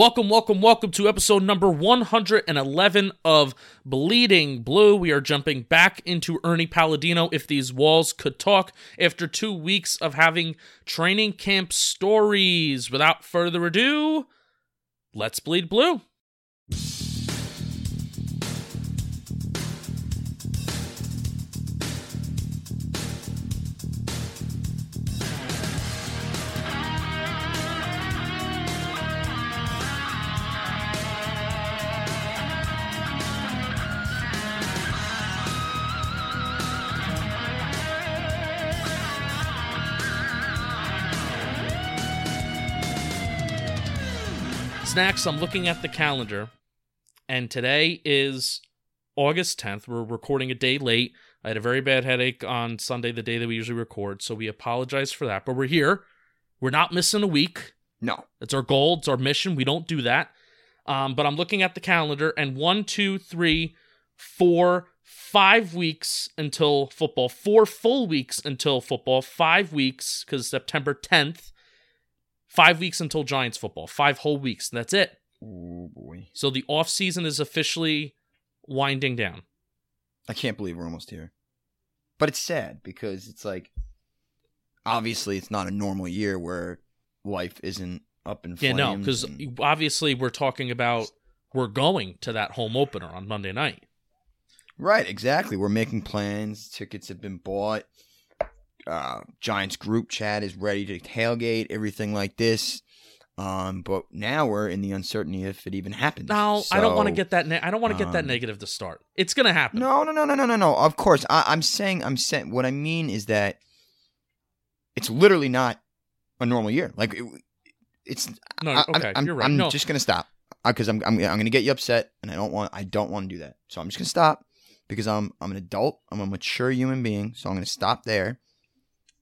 Welcome, welcome, welcome to episode number 111 of Bleeding Blue. We are jumping back into Ernie Palladino, If These Walls Could Talk, after two weeks of having training camp stories. Without further ado, let's bleed blue. Snacks, I'm looking at the calendar, and today is August 10th. We're recording a day late. I had a very bad headache on Sunday, the day that we usually record, so we apologize for that. But we're here. We're not missing a week. No. It's our goal, it's our mission. We don't do that. Um, but I'm looking at the calendar, and one, two, three, four, five weeks until football, four full weeks until football, five weeks because September 10th Five weeks until Giants football. Five whole weeks. That's it. Oh boy. So the off season is officially winding down. I can't believe we're almost here. But it's sad because it's like obviously it's not a normal year where life isn't up in flames. Yeah, no, because and- obviously we're talking about we're going to that home opener on Monday night. Right, exactly. We're making plans. Tickets have been bought. Uh, Giants group chat is ready to tailgate, everything like this. Um, but now we're in the uncertainty if it even happens. No, I don't want to get that. Ne- I don't want to get that um, negative to start. It's gonna happen. No, no, no, no, no, no, no. Of course, I, I'm saying, I'm saying. What I mean is that it's literally not a normal year. Like it, it's. No, I, okay, I'm, you're right. I'm no, just gonna stop because I'm, I'm, I'm gonna get you upset, and I don't want, I don't want to do that. So I'm just gonna stop because I'm, I'm an adult. I'm a mature human being. So I'm gonna stop there,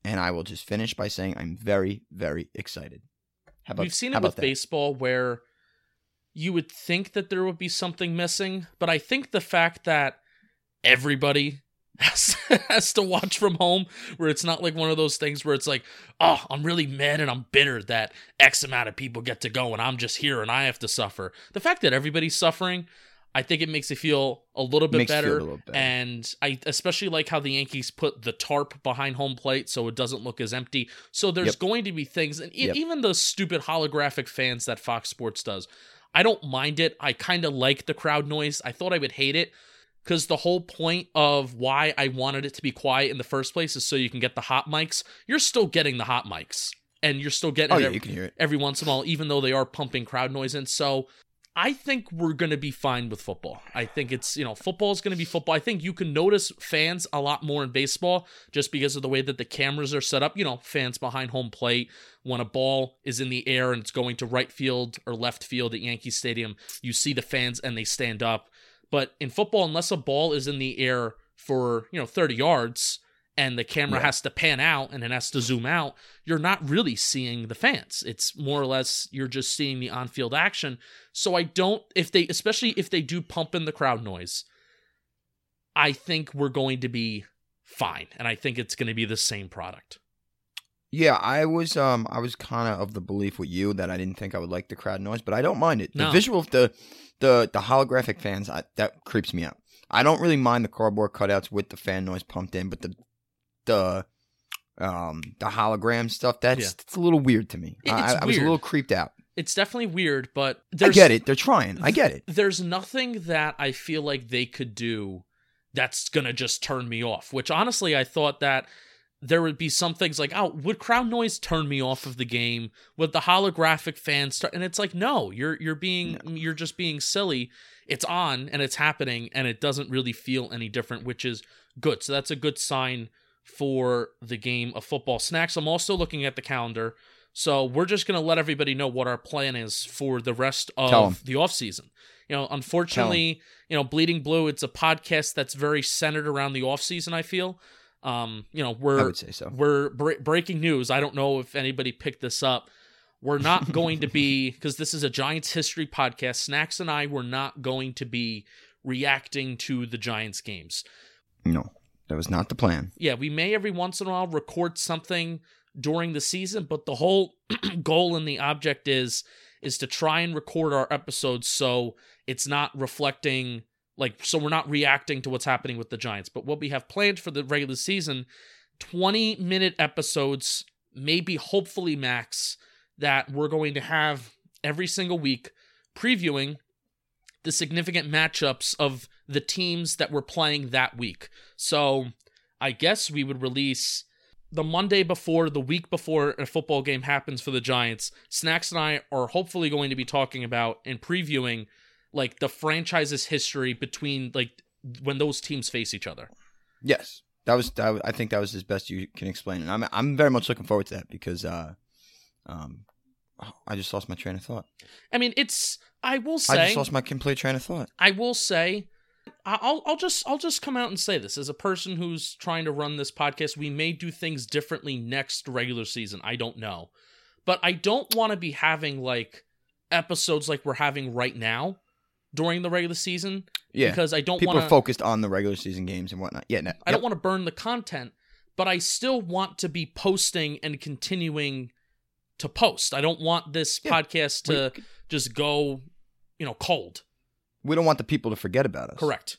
and I will just finish by saying I'm very, very excited. How about we've seen how it with that? baseball where you would think that there would be something missing, but I think the fact that everybody has, has to watch from home, where it's not like one of those things where it's like, oh, I'm really mad and I'm bitter that X amount of people get to go and I'm just here and I have to suffer. The fact that everybody's suffering, I think it makes it feel a little bit Makes it feel better. a little better. And I especially like how the Yankees put the tarp behind home plate so it doesn't look as empty. So there's Yep. going to be things, and Yep. even the stupid holographic fans that Fox Sports does, I don't mind it. I kind of like the crowd noise. I thought I would hate it because the whole point of why I wanted it to be quiet in the first place is so you can get the hot mics. You're still getting the hot mics, and you're still getting Oh yeah, every, you can hear it. every once in a while, even though they are pumping crowd noise in. So I think we're going to be fine with football. I think it's, you know, football is going to be football. I think you can notice fans a lot more in baseball just because of the way that the cameras are set up. You know, fans behind home plate. When a ball is in the air and it's going to right field or left field at Yankee Stadium, you see the fans and they stand up. But in football, unless a ball is in the air for, you know, 30 yards and the camera Yeah. has to pan out and it has to zoom out, you're not really seeing the fans. It's more or less you're just seeing the on-field action. So I don't if they especially if they do pump in the crowd noise, I think we're going to be fine and I think it's going to be the same product. Yeah, I was um I was kind of of the belief with you that I didn't think I would like the crowd noise, but I don't mind it. No. The visual of the the the holographic fans I, that creeps me out. I don't really mind the cardboard cutouts with the fan noise pumped in, but the the um the hologram stuff that's Yeah. it's a little weird to me. It- I, it's I was a weird. little creeped out. It's definitely weird, but I there's get it. They're trying. I get it. there's nothing that I feel like they could do that's gonna just turn me off. Which honestly, I thought that there would be some things like, oh, would crowd noise turn me off of the game? Would the holographic fans start? And it's like, no, you're you're being you're just being silly. It's on and it's happening, and it doesn't really feel any different, which is good. So that's a good sign for the game of football. Snacks. I'm also looking at the calendar. So we're just going to let everybody know what our plan is for the rest of the off season. You know, unfortunately, you know, Bleeding Blue, it's a podcast that's very centered around the off season. I feel, um, you know, we're would say so. we're bre- breaking news. I don't know if anybody picked this up. We're not going to be because this is a Giants history podcast. Snacks and I were not going to be reacting to the Giants games. No, that was not the plan. Yeah, we may every once in a while record something during the season, but the whole goal and the object is is to try and record our episodes so it's not reflecting like so we're not reacting to what's happening with the Giants. But what we have planned for the regular season, 20 minute episodes, maybe hopefully max that we're going to have every single week previewing the significant matchups of the teams that we're playing that week. So I guess we would release the Monday before, the week before a football game happens for the Giants. Snacks and I are hopefully going to be talking about and previewing like the franchise's history between like when those teams face each other. Yes, that was. I think that was as best you can explain, and I'm I'm very much looking forward to that because uh, um, oh, I just lost my train of thought. I mean, it's I will say. I just lost my complete train of thought. I will say I'll I'll just I'll just come out and say this as a person who's trying to run this podcast we may do things differently next regular season I don't know but I don't want to be having like episodes like we're having right now during the regular season Yeah, because I don't people want are to focused on the regular season games and whatnot. Yeah, no, I yep. don't want to burn the content but I still want to be posting and continuing to post I don't want this Yeah, podcast to We, just go you know cold we don't want the people to forget about us. correct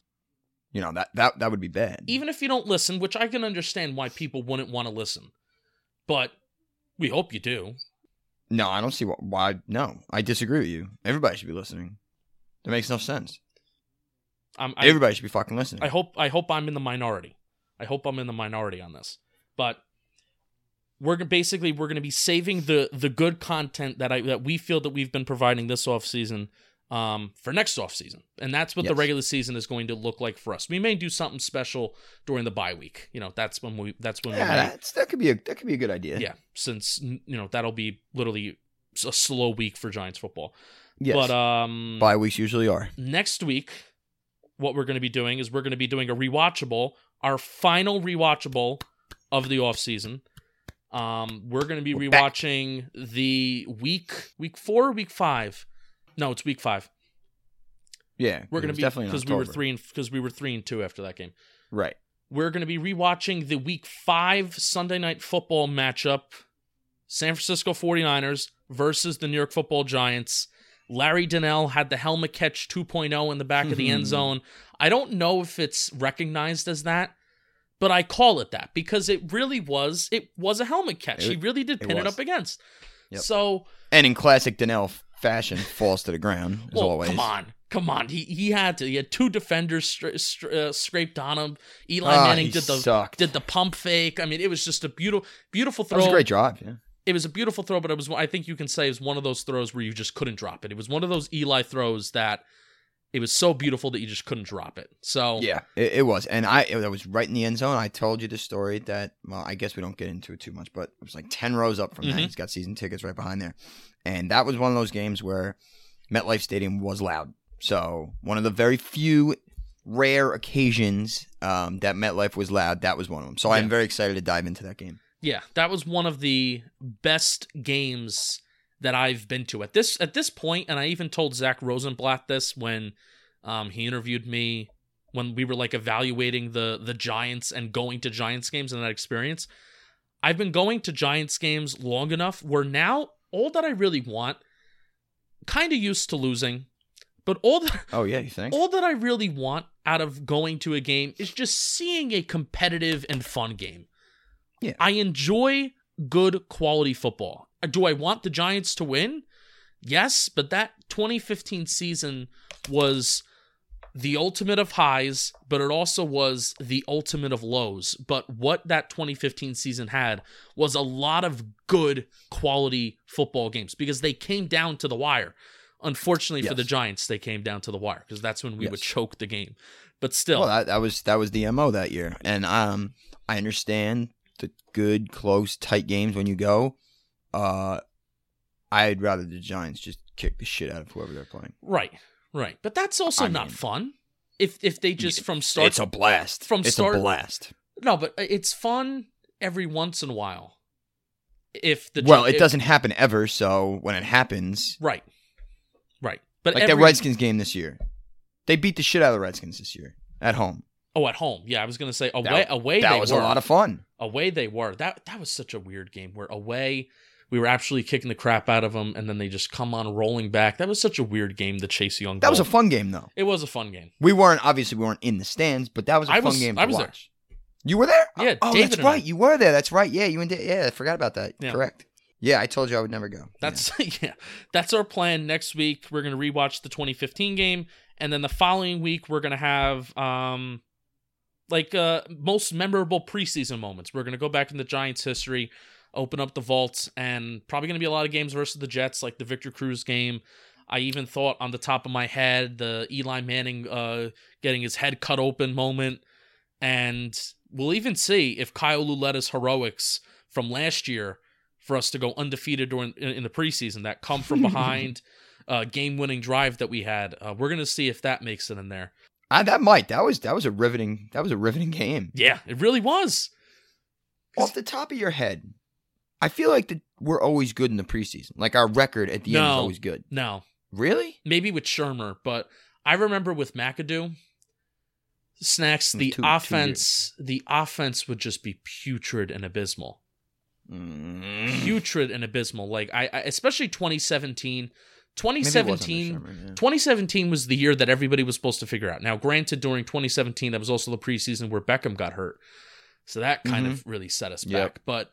You know that that that would be bad. even if you don't listen, which I can understand why people wouldn't want to listen, but we hope you do. No, I don't see wh- why. No, I disagree with you. Everybody should be listening. That makes no sense. I, Everybody should be fucking listening. I hope I hope I'm in the minority. I hope I'm in the minority on this, but we're basically we're going to be saving the the good content that I that we feel that we've been providing this off season um, for next off season, and that's what the regular season is going to look like for us. We may do something special during the bye week. You know, that's when we that's when yeah, that's, that could be a that could be a good idea. yeah, since you know that'll be literally a slow week for Giants football. Yes. But um, Bye weeks usually are. next week, what we're going to be doing is we're going to be doing a rewatchable, our final rewatchable of the off season. Um, we're going to be We're back. rewatching the week week four, week five. No, it's week five. Yeah, We're going to be definitely because we were three and because we were three and two after that game. Right. We're going to be rewatching the week five Sunday night football matchup San Francisco 49ers versus the New York football Giants. Larry Donnell had the helmet catch 2.0 in the back of the end zone. I don't know if it's recognized as that, but I call it that because it really was. It was a helmet catch. It- he really did it pin it, up against. Yep. So, And in classic Donnell f- fashion, falls to the ground as well, always. come on, come on. He he had to. He had two defenders stra- stra- uh, scraped on him. Eli Ah, Manning did the sucked. did the pump fake. I mean, it was just a beautiful, beautiful That throw. was a great drive. Yeah. It was a beautiful throw, but it was. I think you can say it was one of those throws where you just couldn't drop it. It was one of those Eli throws that it was so beautiful that you just couldn't drop it. So Yeah, it, it was, and I it was right in the end zone. I told you the story that well, I guess we don't get into it too much, but it was like ten rows up from Mhm. that. He's got season tickets right behind there, and that was one of those games where MetLife Stadium was loud. So one of the very few rare occasions um, that MetLife was loud. That was one of them. So Yeah. I'm very excited to dive into that game. yeah, that was one of the best games that I've been to at this at this point, and I even told Zach Rosenblatt this when um, he interviewed me when we were like evaluating the the Giants and going to Giants games and that experience. I've been going to Giants games long enough where now all that I really want, kind of used to losing, but all that Oh yeah, you think? all that I really want out of going to a game is just seeing a competitive and fun game. Yeah. I enjoy good quality football. Do I want the Giants to win? Yes, but that 2015 season was the ultimate of highs, but it also was the ultimate of lows. But what that 2015 season had was a lot of good quality football games because they came down to the wire. Unfortunately for the Giants, they came down to the wire because that's when we would choke the game. But still, Well, that, that was that was the mo that year, and um, I understand the good, close, tight games when you go, uh, I'd rather the Giants just kick the shit out of whoever they're playing. Right, right. But that's also I not mean- fun. If if they just from start It's a blast. from it's start- a blast. no, but it's fun every once in a while. If the Well, it if- doesn't happen ever, so when it happens, right, right. But like every, that Redskins game this year, they beat the shit out of the Redskins this year at home. Oh, at home. Yeah, I was gonna say away. That- away. that they was were. a lot of fun. away they were. That that was such a weird game where away we were actually kicking the crap out of them, and then they just come on rolling back. That was such a weird game. The Chase Young. That was a fun game though. It was a fun game. We weren't obviously we weren't in the stands, but that was a I fun was- game to I was there. watch. You were there? Yeah, Oh, David that's and I. right. You were there. That's right. Yeah, you and Da- yeah. I forgot about that. Yeah. Correct. Yeah, I told you I would never go. That's yeah. That's our plan. Next week we're gonna rewatch the 2015 game, and then the following week we're gonna have um like uh most memorable preseason moments. We're gonna go back in the Giants' history, open up the vaults, and probably gonna be a lot of games versus the Jets, like the Victor Cruz game. I even thought on the top of my head the Eli Manning uh getting his head cut open moment, and we'll even see if Kyle Lauletta's heroics from last year for us to go undefeated during in, in the preseason that come from behind uh, game-winning drive that we had. Uh, we're gonna see if that makes it in there. I, that might. That was that was a riveting. That was a riveting game. Yeah, it really was. Off the top of your head, I feel like that we're always good in the preseason. Like our record at the end is always good. No, Really? maybe with Shurmur, but I remember with McAdoo, snacks the two- two offense. the offense would just be putrid and abysmal. Mm. Putrid and abysmal. Like I, I especially 2017. Maybe it wasn't under 2017 Shurmur, yeah. 2017 was the year that everybody was supposed to figure out. Now, granted, during 2017, that was also the preseason where Beckham got hurt. So that kind of really set us Yep. back. But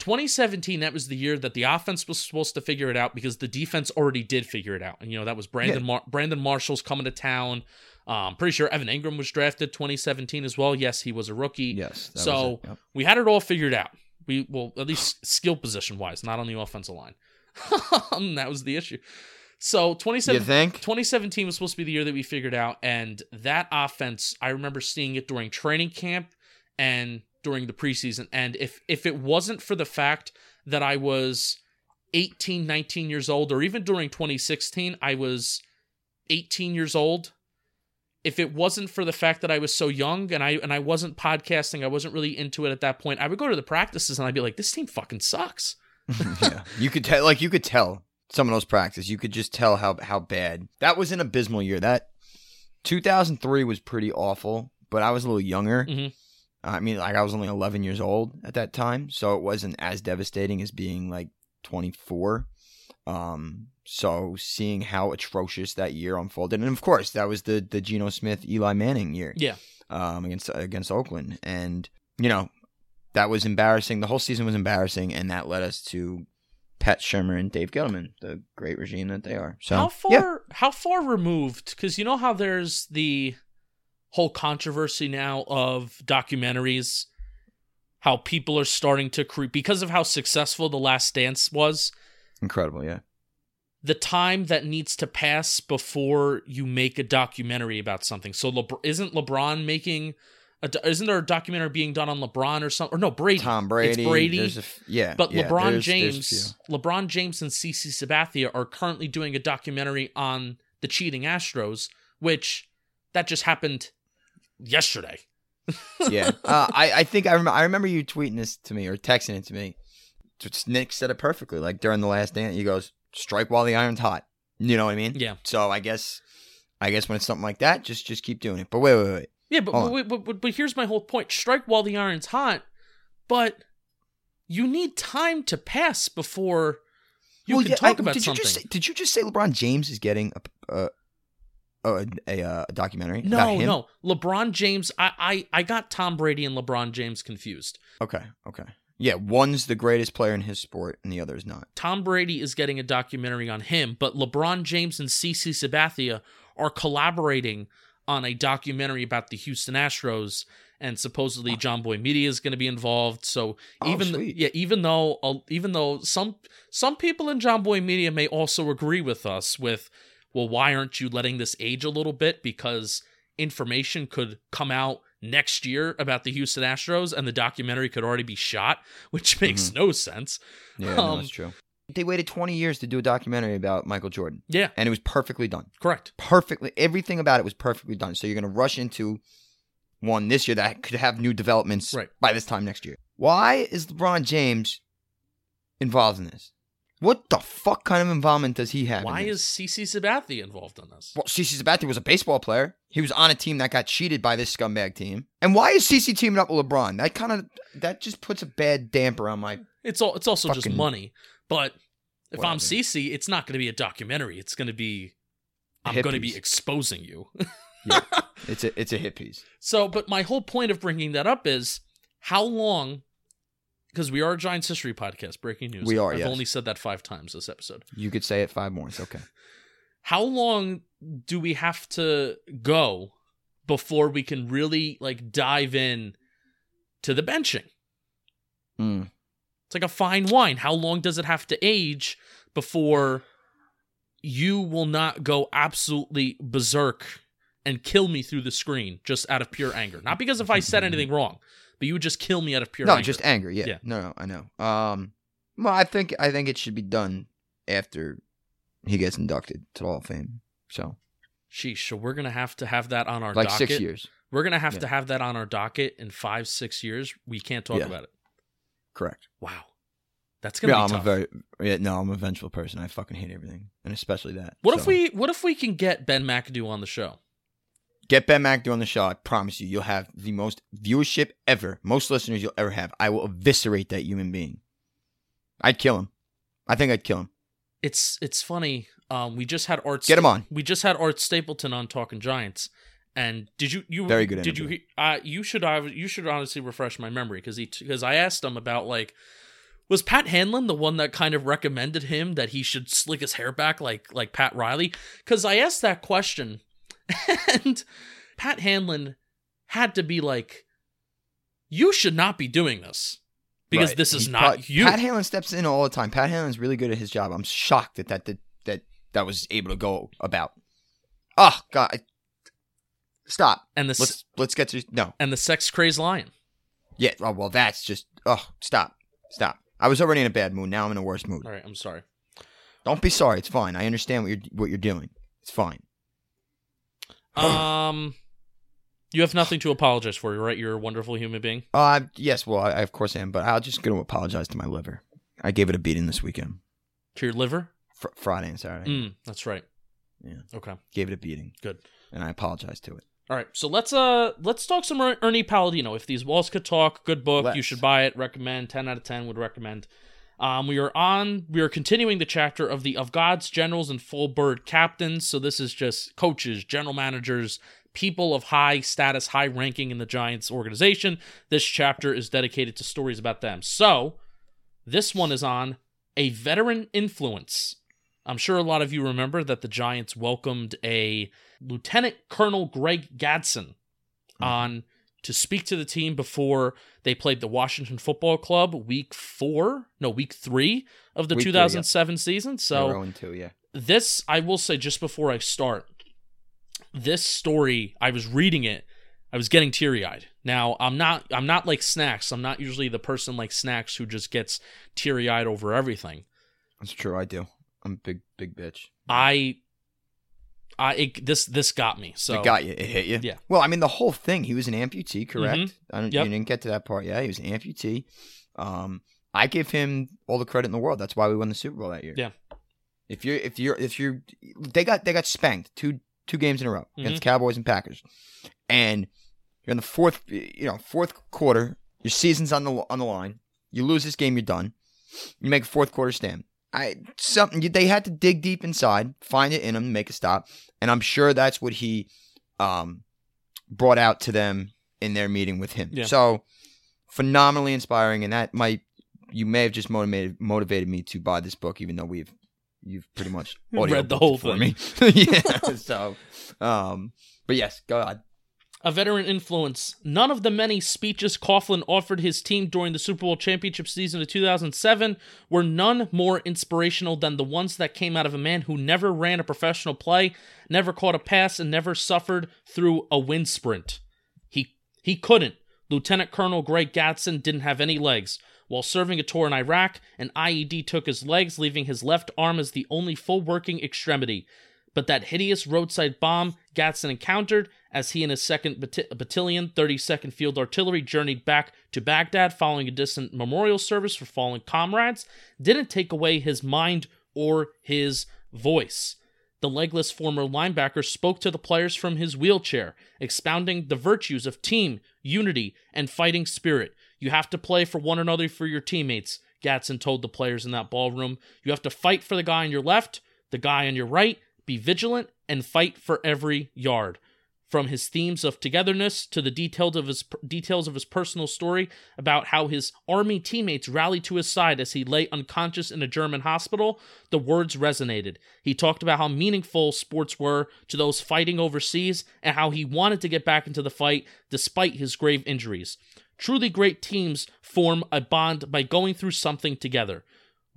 2017, that was the year that the offense was supposed to figure it out because the defense already did figure it out. And, you know, that was Brandon, Mar- Brandon Marshall's coming to town. I'm um, pretty sure Evan Engram was drafted 2017 as well. Yes, he was a rookie. Yes. So yep. we had it all figured out. We well, at least skill position wise, not on the offensive line. that was the issue. So you 2017, think? 2017 was supposed to be the year that we figured out, and that offense, I remember seeing it during training camp and during the preseason. And if if it wasn't for the fact that I was 18, 19 years old, or even during 2016, I was 18 years old. If it wasn't for the fact that I was so young and I and I wasn't podcasting, I wasn't really into it at that point. I would go to the practices and I'd be like, "This team fucking sucks." yeah. You could tell, like you could tell some of those practices. You could just tell how how bad that was. An abysmal year. That 2003 was pretty awful. But I was a little younger. Mhm. I mean, like I was only 11 years old at that time, so it wasn't as devastating as being like 24. Um, so seeing how atrocious that year unfolded, and of course that was the the Geno Smith Eli Manning year. Yeah. um, against against Oakland, and you know that was embarrassing. The whole season was embarrassing, and that led us to Pat Shurmur and Dave Gettleman, the great regime that they are. So how far yeah, how far removed because you know how there's the whole controversy now of documentaries how people are starting to creep because of how successful the last dance was incredible. Yeah, the time that needs to pass before you make a documentary about something so Lebr- isn't lebron making do- isn't there a documentary being done on lebron or something or no brady Tom Brady. it's brady there's f- yeah, but yeah, LeBron there's- there's James, few. LeBron James and CC Sabathia are currently doing a documentary on the cheating Astros, which that just happened yesterday. yeah, uh, I I think I remember I remember you tweeting this to me or texting it to me. Nick said it perfectly. Like during the last dance, he goes, "Strike while the iron's hot." You know what I mean? Yeah, So I guess, I guess when it's something like that, just just keep doing it. But wait, wait, wait. Yeah, but but, but, but but here's my whole point: strike while the iron's hot, but you need time to pass before you Well, can yeah, talk I- about did something. You just say, did you just say LeBron James is getting a a a, a, uh, a documentary? about no, no, LeBron James. I, I I got Tom Brady and LeBron James confused. Okay, okay. Yeah, one's the greatest player in his sport, and the other is not. Tom Brady is getting a documentary on him, but LeBron James and CC Sabathia are collaborating on a documentary about the Houston Astros, and supposedly Jomboy Media is going to be involved. So Oh, even sweet. yeah, even though uh, even though some some people in Jomboy Media may also agree with us with, well, why aren't you letting this age a little bit because information could come out next year about the Houston Astros and the documentary could already be shot, which makes no sense. Yeah, no, Um, that's true. They waited 20 years to do a documentary about Michael Jordan, Yeah, and it was perfectly done. correct. Perfectly, everything about it was perfectly done. So you're going to rush into one this year that could have new developments Right. by this time next year. Why is LeBron James involved in this? What the fuck kind of involvement does he have? Why is CC Sabathia involved in this? Well, CC Sabathia was a baseball player. He was on a team that got cheated by this scumbag team. And why is CC teaming up with LeBron? That kind of that just puts a bad damper on my. It's all. It's also just money. But if I'm. CC, it's not going to be a documentary. It's going to be. I'm going to be exposing you. It's a it's a hit piece. So, but my whole point of bringing that up is how long, because we are a Giants history podcast, breaking news. We are, I've yes. only said that five times this episode. You could say it five more. It's okay. How long do we have to go before we can really like dive in to the benching? Mm. It's like a fine wine. How long does it have to age before you will not go absolutely berserk and kill me through the screen just out of pure anger? Not because if I said anything wrong, but you would just kill me out of pure no, anger. just anger. Yeah. Yeah. No, no, I know. Um, well, I think I think it should be done after he gets inducted to the Hall of Fame. So Sheesh, so we're gonna have to have that on our like docket. six years. We're gonna have Yeah. to have that on our docket in five, six years. We can't talk Yeah. about it. Correct. Wow, that's gonna Yeah, be I'm tough. a very yeah, no, I'm a vengeful person. I fucking hate everything, and especially that. what if we? What if we can get Ben McAdoo on the show? get Ben McAdoo on the show? I promise you, you'll have the most viewership ever, most listeners you'll ever have. I will eviscerate that human being. I'd kill him. I think I'd kill him. It's it's funny. Um, we just had Art. Get him on. We just had Art Stapleton on Talking Giants. And did you you Very good Did you interview. he- uh you should uh, you should honestly refresh my memory because he because I asked him about like was Pat Hanlon the one that kind of recommended him that he should slick his hair back like like Pat Riley? Because I asked that question, and Pat Hanlon had to be like, "You should not be doing this because Right. this is not you." Pat Hanlon steps in all the time. Pat Hanlon's really good at his job. I'm shocked that that that that, that was able to go about. Oh God! Stop. and the Let's let's get to no. and the sex crazed lion. Yeah. Oh well, that's just oh stop stop. I was already in a bad mood. Now I'm in a worse mood. All right, I'm sorry. Don't be sorry. It's fine. I understand what you're what you're doing. It's fine. Um, you have nothing to apologize for, right? You're a wonderful human being. Uh yes. Well, I, I of course am, but I'm just going to apologize to my liver. I gave it a beating this weekend, To your liver. fr- Friday and Saturday. Mm, that's right. Yeah. Okay. Gave it a beating, Good. and I apologize to it. All right. So let's uh let's talk some Er- Ernie Palladino. If these walls could talk, good book. You Let's. should buy it. Recommend. Ten out of ten would recommend. Um, we are on. We are continuing the chapter of the of God's generals and full bird captains. So this is just coaches, general managers, people of high status, high ranking in the Giants organization. This chapter is dedicated to stories about them. So this one is on a veteran influence. I'm sure a lot of you remember that the Giants welcomed a Lieutenant Colonel Greg Gadson mm-hmm. on to speak to the team before they played the Washington Football Club week four, no, week three of the Week three, yep. 2007 season. So oh and two, yeah. this I will say just before I start, this story I was reading it, I was getting teary eyed. Now I'm not I'm not like snacks. I'm not usually the person like snacks who just gets teary eyed over everything. That's true. I do. I'm a big, big bitch. I I it, this this got me. So it got you. It hit you. Yeah. Well, I mean, the whole thing. He was an amputee, correct? Mhm. I don't, Yep. You didn't get to that part. Yeah, he was an amputee. Um, I give him all the credit in the world. That's why we won the Super Bowl that year. Yeah. If you're, if you're, if you're, they got they got spanked two two games in a row Mm-hmm. against Cowboys and Packers, and you're in the fourth, you know, fourth quarter. Your season's on the on the line. You lose this game, you're done. You make a fourth quarter stand. I something they had to dig deep inside, find it in him, make a stop, and I'm sure that's what he um brought out to them in their meeting with him. Yeah. So phenomenally inspiring, and that might you may have just motivated motivated me to buy this book, even though we've you've pretty much Read the whole thing. me. yeah. So, um, but yes, go ahead. A veteran influence. None of the many speeches Coughlin offered his team during the Super Bowl championship season of 2007 were none more inspirational than the ones that came out of a man who never ran a professional play, never caught a pass, and never suffered through a wind sprint. He He couldn't. Lieutenant Colonel Greg Gadson didn't have any legs. While serving a tour in Iraq, an IED took his legs, leaving his left arm as the only full working extremity. But that hideous roadside bomb Gadson encountered as he and his 2nd Bat- Battalion, 32nd Field Artillery, journeyed back to Baghdad following a distant memorial service for fallen comrades didn't take away his mind or his voice. The legless former linebacker spoke to the players from his wheelchair, expounding the virtues of team, unity, and fighting spirit. You have to play for one another for your teammates, Gadson told the players in that ballroom. You have to fight for the guy on your left, the guy on your right, be vigilant, and fight for every yard. From his themes of togetherness to the details of his details of his personal story about how his army teammates rallied to his side as he lay unconscious in a German hospital, the words resonated. He talked about how meaningful sports were to those fighting overseas and how he wanted to get back into the fight despite his grave injuries. Truly great teams form a bond by going through something together.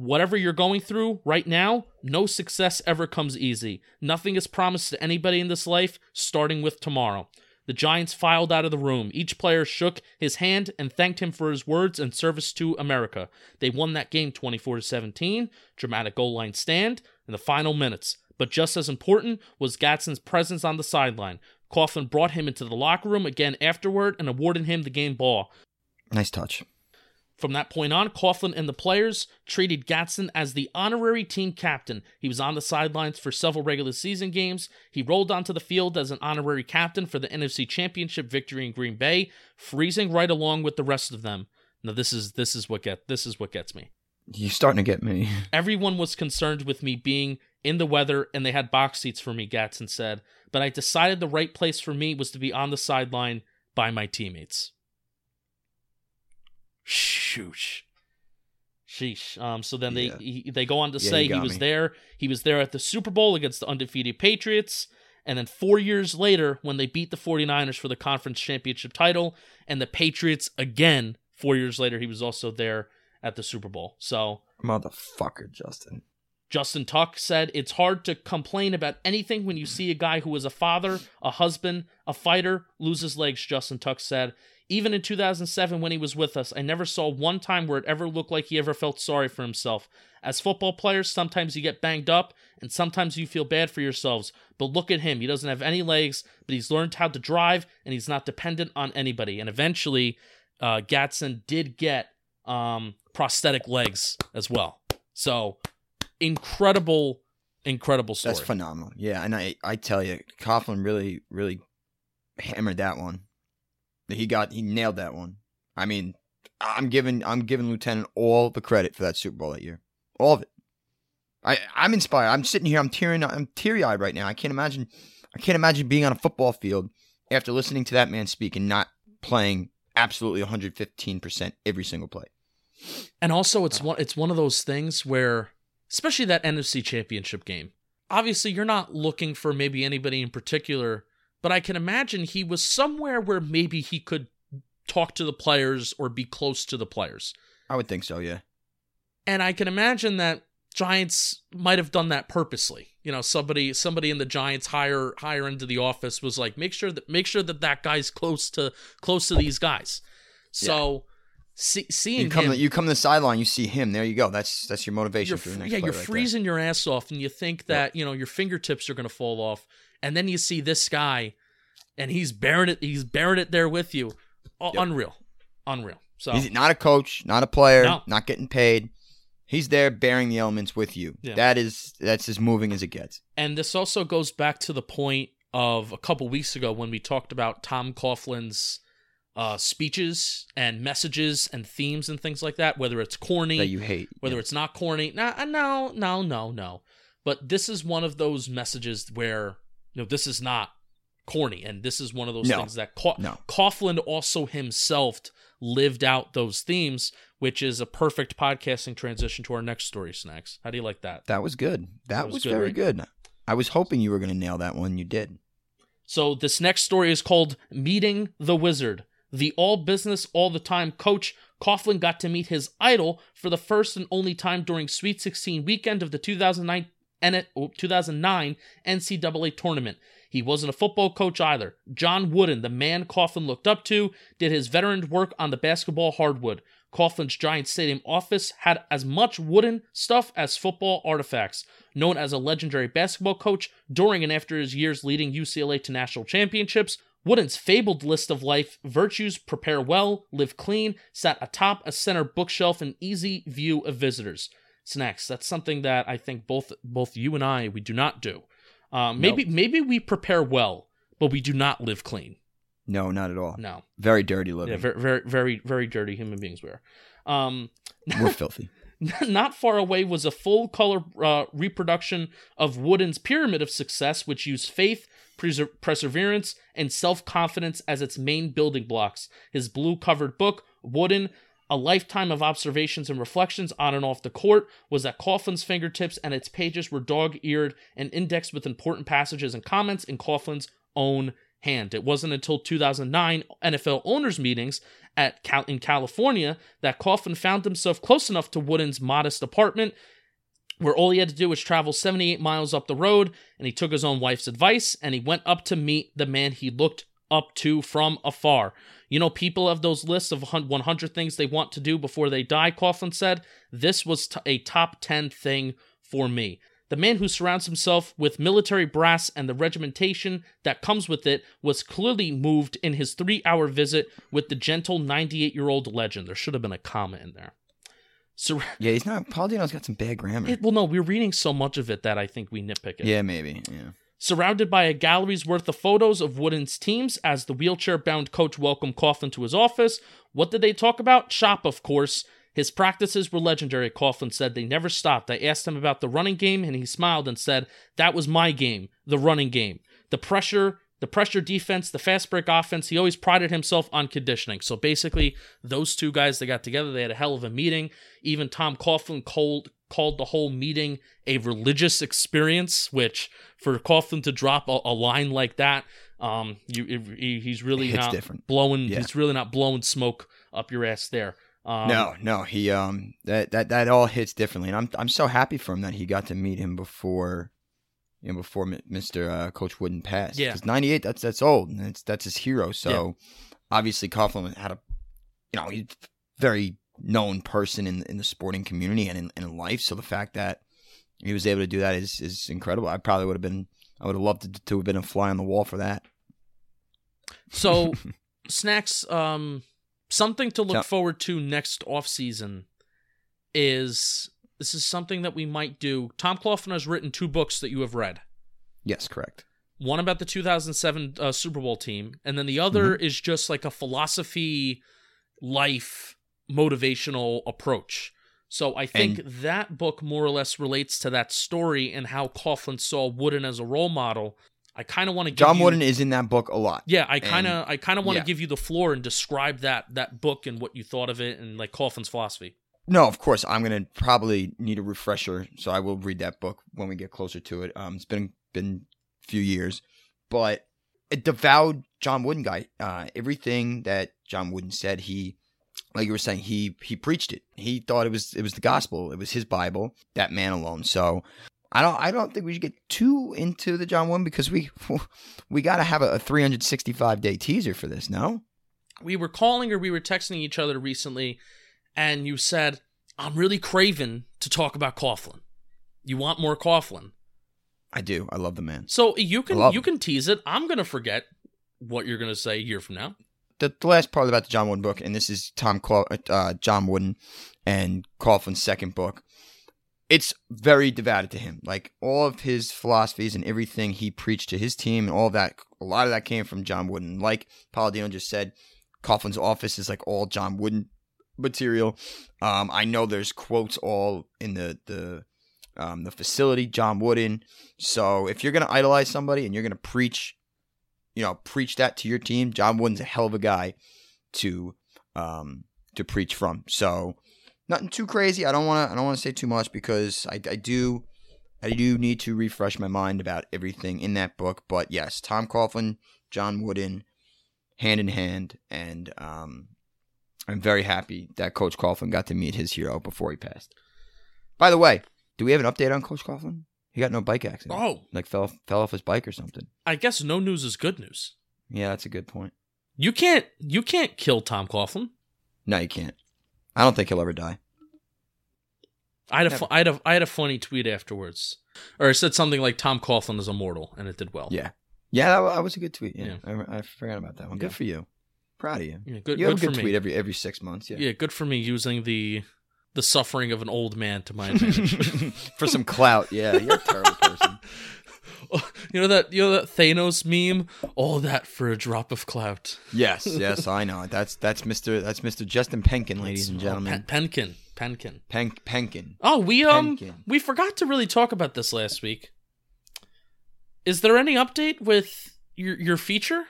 Whatever you're going through right now, no success ever comes easy. Nothing is promised to anybody in this life, starting with tomorrow. The Giants filed out of the room. Each player shook his hand and thanked him for his words and service to America. They won that game 24 to 17, dramatic goal line stand in the final minutes. But just as important was Gadson's presence on the sideline. Coughlin brought him into the locker room again afterward and awarded him the game ball. Nice touch. From that point on, Coughlin and the players treated Gadson as the honorary team captain. He was on the sidelines for several regular season games. He rolled onto the field as an honorary captain for the NFC Championship victory in Green Bay, freezing right along with the rest of them. Now this is this is what get this is what gets me. You're starting to get me. Everyone was concerned with me being in the weather and they had box seats for me, Gadson said, but I decided the right place for me was to be on the sideline by my teammates. Shoosh. Sheesh. Um, so then they Yeah. he, they go on to Yeah, say he was me. there. He was there at the Super Bowl against the undefeated Patriots. And then four years later, when they beat the 49ers for the conference championship title, and the Patriots again, four years later, he was also there at the Super Bowl. So Motherfucker, Justin. Justin Tuck said, It's hard to complain about anything when you see a guy who is a father, a husband, a fighter lose his legs, Justin Tuck said. Even in 2007, when he was with us, I never saw one time where it ever looked like he ever felt sorry for himself. As football players, sometimes you get banged up, and sometimes you feel bad for yourselves. But look at him. He doesn't have any legs, but he's learned how to drive, and he's not dependent on anybody. And eventually, uh, Gadson did get um, prosthetic legs as well. So, incredible, incredible story. That's phenomenal. Yeah, and I I tell you, Coughlin really really hammered that one. He got he nailed that one. I mean, I'm giving I'm giving Lieutenant all the credit for that Super Bowl that year, all of it. I I'm inspired. I'm sitting here. I'm tearing. I'm teary eyed right now. I can't imagine. I can't imagine being on a football field after listening to that man speak and not playing absolutely 115 percent every single play. And also, it's one it's one of those things where, especially that NFC Championship game. Obviously, you're not looking for maybe anybody in particular, but I can imagine he was somewhere where maybe he could talk to the players or be close to the players. I would think so. Yeah. And I can imagine that Giants might have done that purposely. You know, somebody somebody in the Giants higher higher end of the office was like, make sure that make sure that that guy's close to close to these guys. So see, seeing You come. him, to, you come to the sideline. You see him. There you go. That's that's your motivation for the next yeah, play you're right there. freezing your ass off, and you think that you know your fingertips are going to fall off, and then you see this guy, and he's bearing it. He's bearing it there with you. Oh, Yep. Unreal, unreal. So He's not a coach, not a player, No. not getting paid. He's there bearing the elements with you. Yeah. That is that's as moving as it gets. And this also goes back to the point of a couple weeks ago when we talked about Tom Coughlin's uh, speeches and messages and themes and things like that, whether it's corny, That you hate. whether Yeah. it's not corny. Nah, uh, no, no, no, no. But this is one of those messages where, you know, this is not corny. And this is one of those No. things that Ca- No. Coughlin also himself lived out those themes, which is a perfect podcasting transition to our next story, Snacks. How do you like that? that was good. That, That was was, good, very right? good. I was hoping you were going to nail that one. You did. So this next story is called Meeting the Wizard. The all business, all the time coach Coughlin got to meet his idol for the first and only time during Sweet 16 weekend of the 2009 2009 NCAA tournament. He wasn't a football coach either. John Wooden, the man Coughlin looked up to, did his veteran work on the basketball hardwood. Coughlin's Giant Stadium office had as much wooden stuff as football artifacts. Known as a legendary basketball coach during and after his years leading UCLA to national championships, Wooden's fabled list of life virtues prepare well, live clean, sat atop a center bookshelf in easy view of visitors. Snacks. That's something that I think both both you and I we do not do. Um, maybe maybe we prepare well, but we do not live clean. No, not at all. No. Very dirty living. Yeah, very very very very dirty human beings we are. Um, We're filthy. not far away was a full color uh, reproduction of Wooden's pyramid of success, which used faith, perseverance, and self confidence as its main building blocks. His blue covered book, Wooden, a lifetime of observations and reflections on and off the court, was at Coughlin's fingertips, and its pages were dog eared and indexed with important passages and comments in Coughlin's own hand. It wasn't until 2009 NFL owners meetings at in California that Coughlin found himself close enough to Wooden's modest apartment where all he had to do was travel 78 miles up the road and he took his own wife's advice and he went up to meet the man he looked up to from afar. You know, people have those lists of 100 things they want to do before they die, Coughlin said. This was a top 10 thing for me. The man who surrounds himself with military brass and the regimentation that comes with it was clearly moved in his three hour visit with the gentle 98 year old legend. There should have been a comma in there. Sur- Yeah, he's not. Palladino's got some bad grammar. it, well, no, we're reading so much of it that I think we nitpick it. yeah, maybe. Yeah. Surrounded by a gallery's worth of photos of Wooden's teams as the wheelchair bound coach welcomed Coughlin to his office. What did they talk about? Shop, of course. His practices were legendary, Coughlin said. They never stopped. I asked him about the running game, and he smiled and said, That was my game, the running game. The pressure, the pressure defense, the fast break offense. He always prided himself on conditioning. So basically, those two guys, they got together. They had a hell of a meeting. Even Tom Coughlin called, called the whole meeting a religious experience, which for Coughlin to drop a, a line like that, um, you, he, he's really not different. blowing. Yeah. He's really not blowing smoke up your ass there. Um, no, no, he um that that that all hits differently, and I'm I'm so happy for him that he got to meet him before, you know, before Mr. Uh, Coach Wooden passed. Yeah. 'Cause 98, that's that's old, and it's that's his hero. So obviously Coughlin had a, you know, he's very known person in in the sporting community and in, in life. So the fact that he was able to do that is is incredible. I probably would have been, I would have loved to, to have been a fly on the wall for that. So, snacks. Um, something to look Yep. forward to next off season is this is something that we might do. Tom Coughlin has written two books that you have read. Yes, correct. One about the 2007 uh, Super Bowl team, and then the other Mm-hmm. is just like a philosophy, life, motivational approach. So I think And- that book more or less relates to that story and how Coughlin saw Wooden as a role model. I kind of want to John you, Wooden is in that book a lot. Yeah, I kind of I kind of want to yeah. give you the floor and describe that that book and what you thought of it and like Coughlin's philosophy. No, of course. I'm gonna probably need a refresher, so I will read that book when we get closer to it. Um, it's been been a few years, but a devout John Wooden guy. Uh, everything that John Wooden said, he, like you were saying, he he preached it. He thought it was it was the gospel. It was his Bible. That man alone. So. I don't. I don't think we should get too into the John Wooden because we we got to have a, a 365 day teaser for this. No, We were calling or we were texting each other recently, and you said, "I'm really craving to talk about Coughlin. You want more Coughlin?" I do. I love the man. So you can you him. can tease it. I'm gonna forget what you're gonna say a year from now. the, the last part about the John Wooden book, and this is Tom Cla- uh, John Wooden and Coughlin's second book. It's very devoted to him. Like all of his philosophies and everything he preached to his team, and all that. A lot of that came from John Wooden. Like Palladino just said, Coughlin's office is like all John Wooden material. Um, I know there's quotes all in the the um, the facility, John Wooden. So if you're gonna idolize somebody and you're gonna preach you know, preach that to your team. John Wooden's a hell of a guy to um to preach from. So nothing too crazy. I don't want to I don't want to say too much because I, I do I do need to refresh my mind about everything in that book. But yes, Tom Coughlin, John Wooden, hand in hand, and um, I'm very happy that Coach Coughlin got to meet his hero before he passed. By the way, do we have an update on Coach Coughlin? He got no bike accident. Oh, Like fell fell off his bike or something. I guess no news is good news. Yeah, that's a good point. You can't you can't kill Tom Coughlin. No, you can't. I don't think he'll ever die. I had a fu- I had a I had a funny tweet afterwards, or it said something like Tom Coughlin is immortal, and it did well. Yeah. Yeah, that, was a good tweet. Yeah, Yeah. I, I forgot about that one. Yeah. Good for you. Proud of you. Yeah, good, you good have a good for tweet me. every every six months. Yeah. Yeah, good for me using the the suffering of an old man to my advantage. for some clout. Yeah, you're a terrible person. you know that you know that Thanos meme? All that for a drop of clout. Yes, yes, I know. That's that's Mr. That's Mr. Justin Penkin, ladies and Oh, gentlemen. Pen- Penkin, Penkin. Pen- Penkin. Oh, we um Penkin. we forgot to really talk about this last week. Is there any update with your your feature?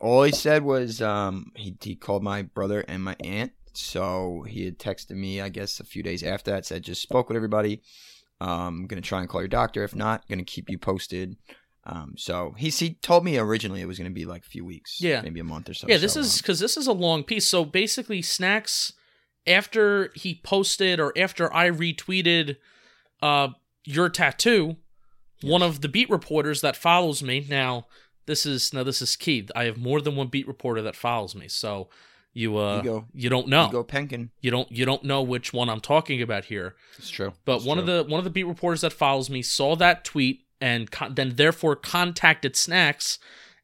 All he said was um, he he called my brother and my aunt. So he had texted me, I guess, a few days after that. Said just spoke with everybody. I'm um, gonna try and call your doctor. If not, gonna keep you posted. Um, so he he told me originally it was gonna be like a few weeks, Yeah. maybe a month or so. yeah, this So, is um, because this is a long piece. So basically, Snacks, after he posted or after I retweeted uh, your tattoo, one of the beat reporters that follows me now. This is now this is key. I have more than one beat reporter that follows me, so you uh You go. you don't know you go Penkin. you don't you don't know which one I'm talking about here. It's true. But It's one true. of the one of the beat reporters that follows me saw that tweet and con- then therefore contacted Snacks,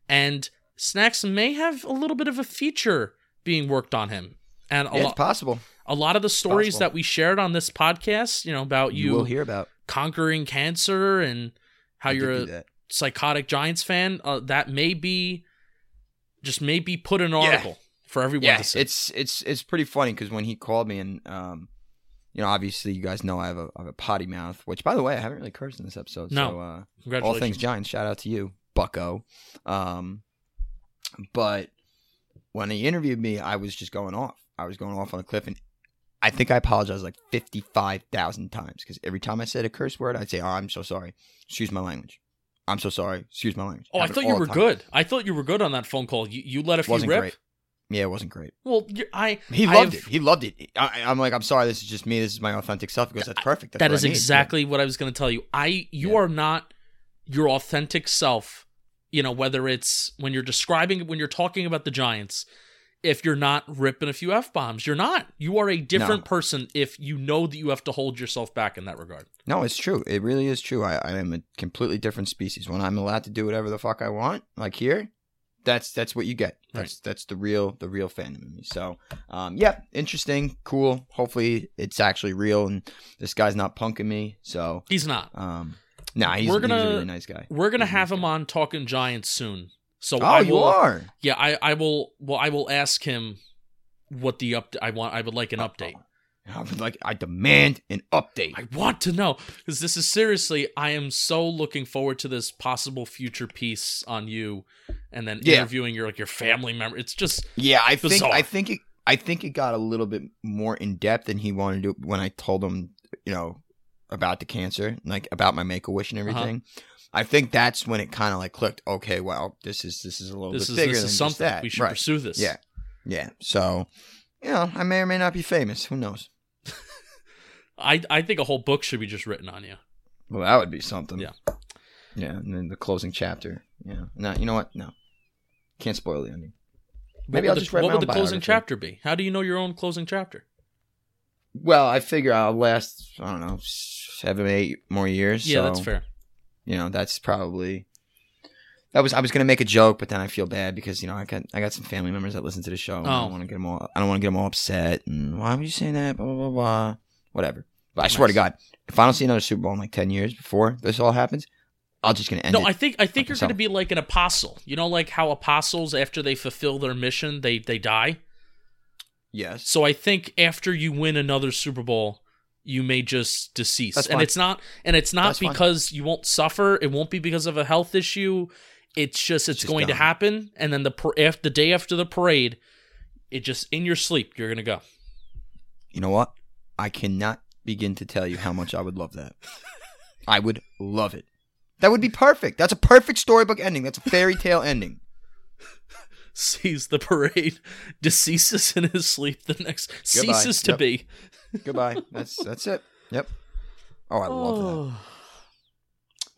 and Snacks may have a little bit of a feature being worked on him. And a, yeah, lo- it's possible. a lot of the stories that we shared on this podcast, you know, about You, you, will hear about conquering cancer and how I you're a that. Psychotic Giants fan, uh, that may be just may be put an Yeah. article for everyone yeah, to see. it's it's it's pretty funny because when he called me and um, you know, obviously you guys know I have a I have a potty mouth, which by the way I haven't really cursed in this episode. No. So uh, all things Giants, shout out to you, Bucko. Um, but when he interviewed me, I was just going off. I was going off on a cliff, and I think I apologized like fifty five thousand times because every time I said a curse word, I'd say, "Oh, I'm so sorry. Excuse my language. I'm so sorry. Excuse my language." Oh, I thought you were good. I thought you were good on that phone call. You, you let a few Wasn't rip. great. Yeah, it wasn't great. Well, I He I loved have- it. He loved it. I, I'm like, I'm sorry. This is just me. This is my authentic self. Because that's perfect. That's That is exactly what I was going to tell you. I you Yeah. are not your authentic self. You know whether it's when you're describing when you're talking about the Giants. If you're not ripping a few f bombs, you're not. You are a different No. person if you know that you have to hold yourself back in that regard. No, it's true. It really is true. I, I am a completely different species. When I'm allowed to do whatever the fuck I want, like here, that's that's what you get. That's that's the real the real fandom in me. So, um, yeah, interesting, cool. Hopefully, it's actually real, and this guy's not punking me. So, He's not. um, nah, he's, We're gonna- a really nice guy. We're gonna He's have nice him guy. on talking Giants soon. So Oh, I you will, are. Yeah, I, I will. Well, I will ask him what the up. I want. I would like an update. I would like. I demand an update. I want to know because this is seriously. I am so looking forward to this possible future piece on you, and then Yeah. interviewing your like your family member. It's just Yeah, I think I think it I think it got a little bit more in depth than he wanted to when I told him, you know, about the cancer, like about my make a wish and Uh-huh. I think that's when it kind of like clicked. Okay, well, this is this is a little this bit is bigger this than is just something that. we should right. pursue this. Yeah, yeah. So, you know, I may or may not be famous. Who knows? I I think a whole book should be just written on you. Well, that would be something. Yeah. yeah. And then the closing chapter. Yeah. No, you know what? No, can't spoil the ending. Maybe I'll the, just write what would the closing chapter be? How do you know your own closing chapter? Well, I figure I'll last. I don't know, seven, eight more years. Yeah, so, that's fair. You know, that's probably. That was I was gonna make a joke, but then I feel bad because you know I got I got some family members that listen to the show. And I Oh. don't want to get them all. I don't want to get them all upset. And why would you saying that? Blah blah blah. blah. Whatever. But I swear to God, if I don't see another Super Bowl in like ten years before this all happens, I'm just gonna end No, it. I think I think you're myself. to be like an apostle. You know, like how apostles after they fulfill their mission, they they die. yes. So I think after you win another Super Bowl, you may just decease. That's and fine. it's not and it's not That's fine. because you won't suffer. It won't be because of a health issue. It's just it's, just going to happen and then the par- after the day after the parade, it just in your sleep you're going to go. You know what? I cannot begin to tell you how much I would love that. I would love it. That would be perfect. That's a perfect storybook ending. That's a fairy tale ending. Sees the parade, deceases in his sleep the next Goodbye. ceases to Yep. be. Goodbye. That's that's it. Yep. Oh, I love that.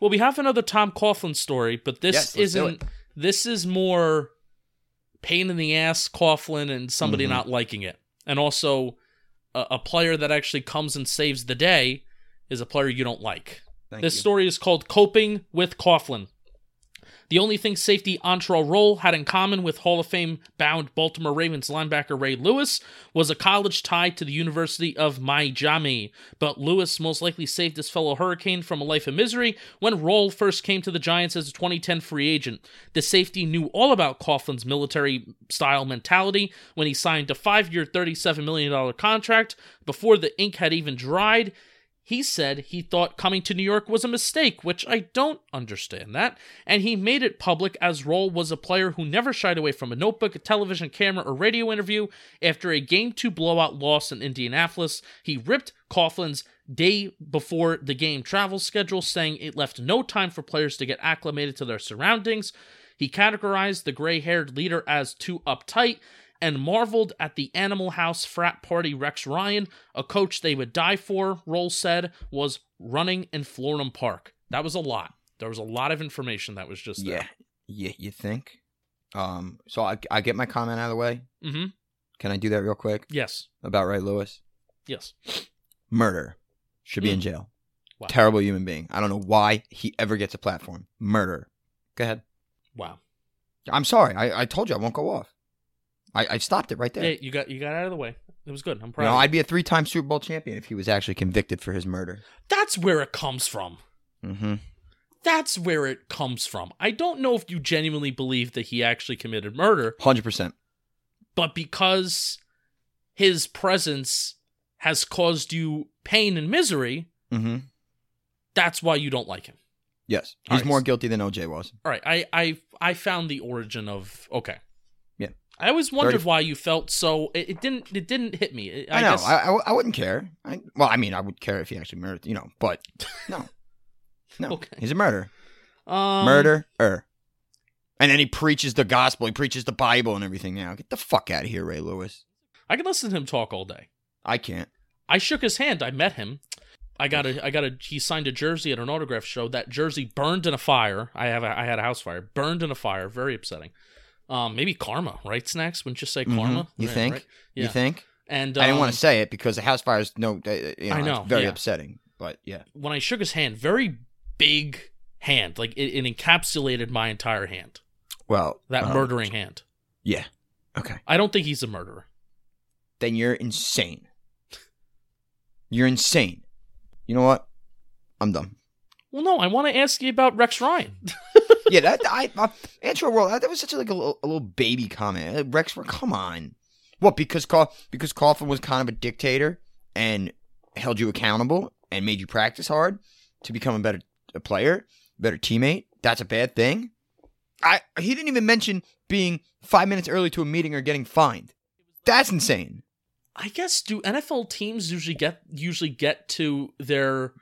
Well, we have another Tom Coughlin story, but this Yes, isn't. This is more pain in the ass Coughlin and somebody Mhm. not liking it, and also a, a player that actually comes and saves the day is a player you don't like. Thank this you. story is called "Coping with Coughlin." The only thing safety Antrel Rolle had in common with Hall of Fame bound Baltimore Ravens linebacker Ray Lewis was a college tie to the University of Miami. But Lewis most likely saved his fellow Hurricane from a life of misery when Rolle first came to the Giants as a 2010 free agent. The safety knew all about Coughlin's military style mentality when he signed a five year, $37 million contract before the ink had even dried. He said he thought coming to New York was a mistake, which I don't understand that, and he made it public as Rolle was a player who never shied away from a notebook, a television camera, or radio interview. After a game two blowout loss in Indianapolis, he ripped Coughlin's day before the game travel schedule, saying it left no time for players to get acclimated to their surroundings. He categorized the gray haired leader as too uptight and marveled at the Animal House frat party Rex Ryan, a coach they would die for, Rolle said, was running in Florham Park. That was a lot. There was a lot of information that was just Yeah. Yeah, you think? Um, so I, I get my comment out of the way. Mm-hmm. Can I do that real quick Yes. about Ray Lewis? Yes. Murder. Should be in Mm. jail. Wow. Terrible human being. I don't know why he ever gets a platform. Murder. Go ahead. Wow. I'm sorry. I, I told you I won't go off. I, I stopped it right there. Yeah, you got you got out of the way. It was good. I'm you proud. know, of you. I'd be a three-time Super Bowl champion if he was actually convicted for his murder. That's where it comes from. Mm-hmm. That's where it comes from. I don't know if you genuinely believe that he actually committed murder, Hundred percent. but because his presence has caused you pain and misery, Mm-hmm. that's why you don't like him. Yes, he's right. more guilty than OJ was. All right, I I I found the origin of okay. I always wondered Thirty- why you felt so. It, it didn't. It didn't hit me. It- I, know. guess- I, I I wouldn't care. I, well, I mean, I would care if he actually murdered. You know, but no, no, Okay. he's a murderer. um, Murderer. And then he preaches the gospel. He preaches the Bible and everything. Now, get the fuck out of here, Ray Lewis. I can listen to him talk all day. I can't. I shook his hand. I met him. I got a. I got a. He signed a jersey at an autograph show. That jersey burned in a fire. I have. A, I had a house fire. Burned in a fire. Very upsetting. Um, maybe karma, right? Snacks. Wouldn't you say Mhm. karma? You Right, think? right. You think? And I didn't want um, to say it because the house fires. No, uh, you know, I know, very yeah. upsetting. But yeah, when I shook his hand, very big hand, like it, it encapsulated my entire hand. well, That um, murdering hand. Yeah. Okay. I don't think he's a murderer. Then you're insane. You're insane. You know what? I'm done. Well, no, I want to ask you about Rex Ryan. yeah, that I, I Antrel Rolle. That was such a, like a little, a little baby comment. Rex, come on. What? Because Col- because Coughlin was kind of a dictator and held you accountable and made you practice hard to become a better a player, better teammate. That's a bad thing. I he didn't even mention being five minutes early to a meeting or getting fined. That's insane. I guess do NFL teams usually get usually get to their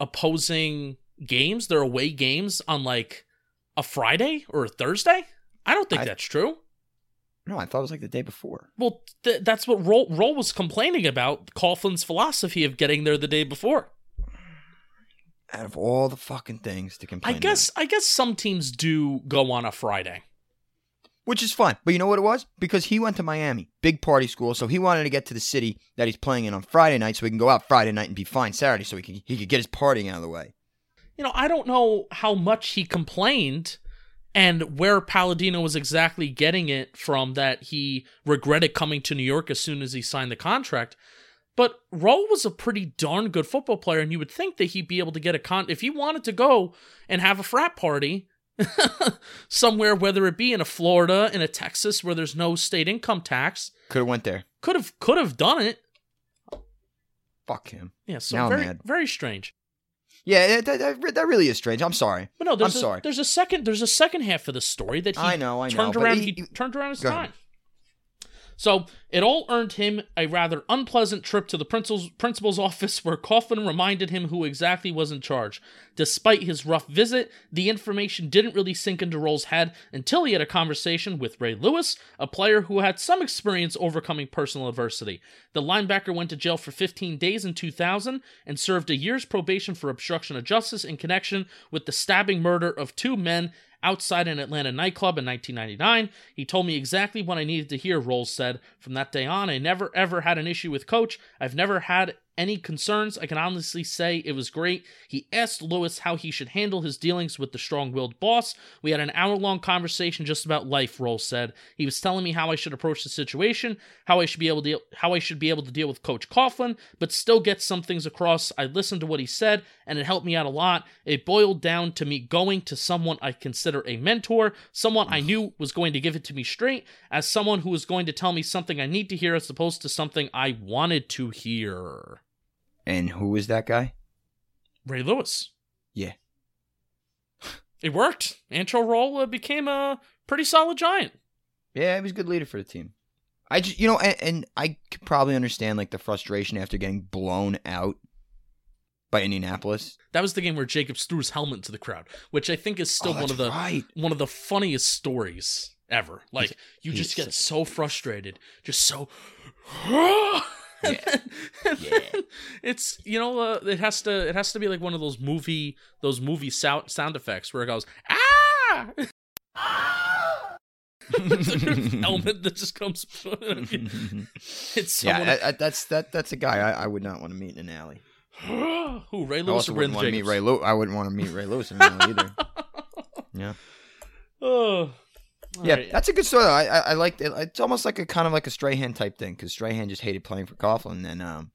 opposing games, their away games on like a Friday or a Thursday? I don't think I- that's true. No, I thought it was like the day before. Well, th- that's what Rolle, Rolle was complaining about. Coughlin's philosophy of getting there the day before. Out of all the fucking things to complain, I guess about. I guess some teams do go on a Friday. which is fine. But you know what it was? Because he went to Miami, big party school, so he wanted to get to the city that he's playing in on Friday night, so he can go out Friday night and be fine Saturday, so he can he could get his partying out of the way. You know, I don't know how much he complained and where Palladino was exactly getting it from that he regretted coming to New York as soon as he signed the contract. But Rolle was a pretty darn good football player, and you would think that he'd be able to get a con if he wanted to go and have a frat party somewhere, whether it be in a Florida, in a Texas where there's no state income tax, Could have went there. could have could have done it. Fuck him. Yeah, so Now very very strange. Yeah, that, that, that really is strange. I'm sorry. But no, there's I'm a, sorry. There's a second. There's a second half of the story that he I know, I know. turned around. he- He, turned around his ahead. So it all earned him a rather unpleasant trip to the principal's, office where Coughlin reminded him who exactly was in charge. Despite his rough visit, the information didn't really sink into Rolle's head until he had a conversation with Ray Lewis, a player who had some experience overcoming personal adversity. The linebacker went to jail for 15 days in 2000 and served a year's probation for obstruction of justice in connection with the stabbing murder of two men outside an Atlanta nightclub in 1999. He told me exactly what I needed to hear, Rolls said. From that day on, I never ever had an issue with Coach. I've never had any concerns. I can honestly say it was great. He asked Lewis how he should handle his dealings with the strong willed boss. We had an hour long conversation just about life, Rolle said. He was telling me how I should approach the situation, how I should be able to deal, how I should be able to deal with Coach Coughlin, but still get some things across. I listened to what he said, and it helped me out a lot. It boiled down to me going to someone I consider a mentor, someone I knew was going to give it to me straight, as someone who was going to tell me something I need to hear as opposed to something I wanted to hear. And who was that guy? Ray Lewis. Yeah. It worked. Antrel Rolle uh, became a pretty solid giant. Yeah, he was a good leader for the team. I just, you know, and, and I could probably understand like the frustration after getting blown out by Indianapolis. That was the game where Jacobs threw his helmet to the crowd, which I think is still Oh, one of the right. one of the funniest stories ever. Like you he's just get so frustrated, just so. Yeah. Yeah. it's you know uh, it has to it has to be like one of those movie those movie sound sound effects where it goes ah. Helmet that just comes. it's yeah, that- that- that's that. That's a guy I, I would not want to meet in an alley. Who Ray I Lewis also or wouldn't want to meet Ray Lewis. I wouldn't want to meet Ray Lewis in an alley either. Yeah, Oh. All yeah, right. that's a good story. though. I I, I like it. It's almost like a kind of like a Strahan type thing because Strahan just hated playing for Coughlin. And then um,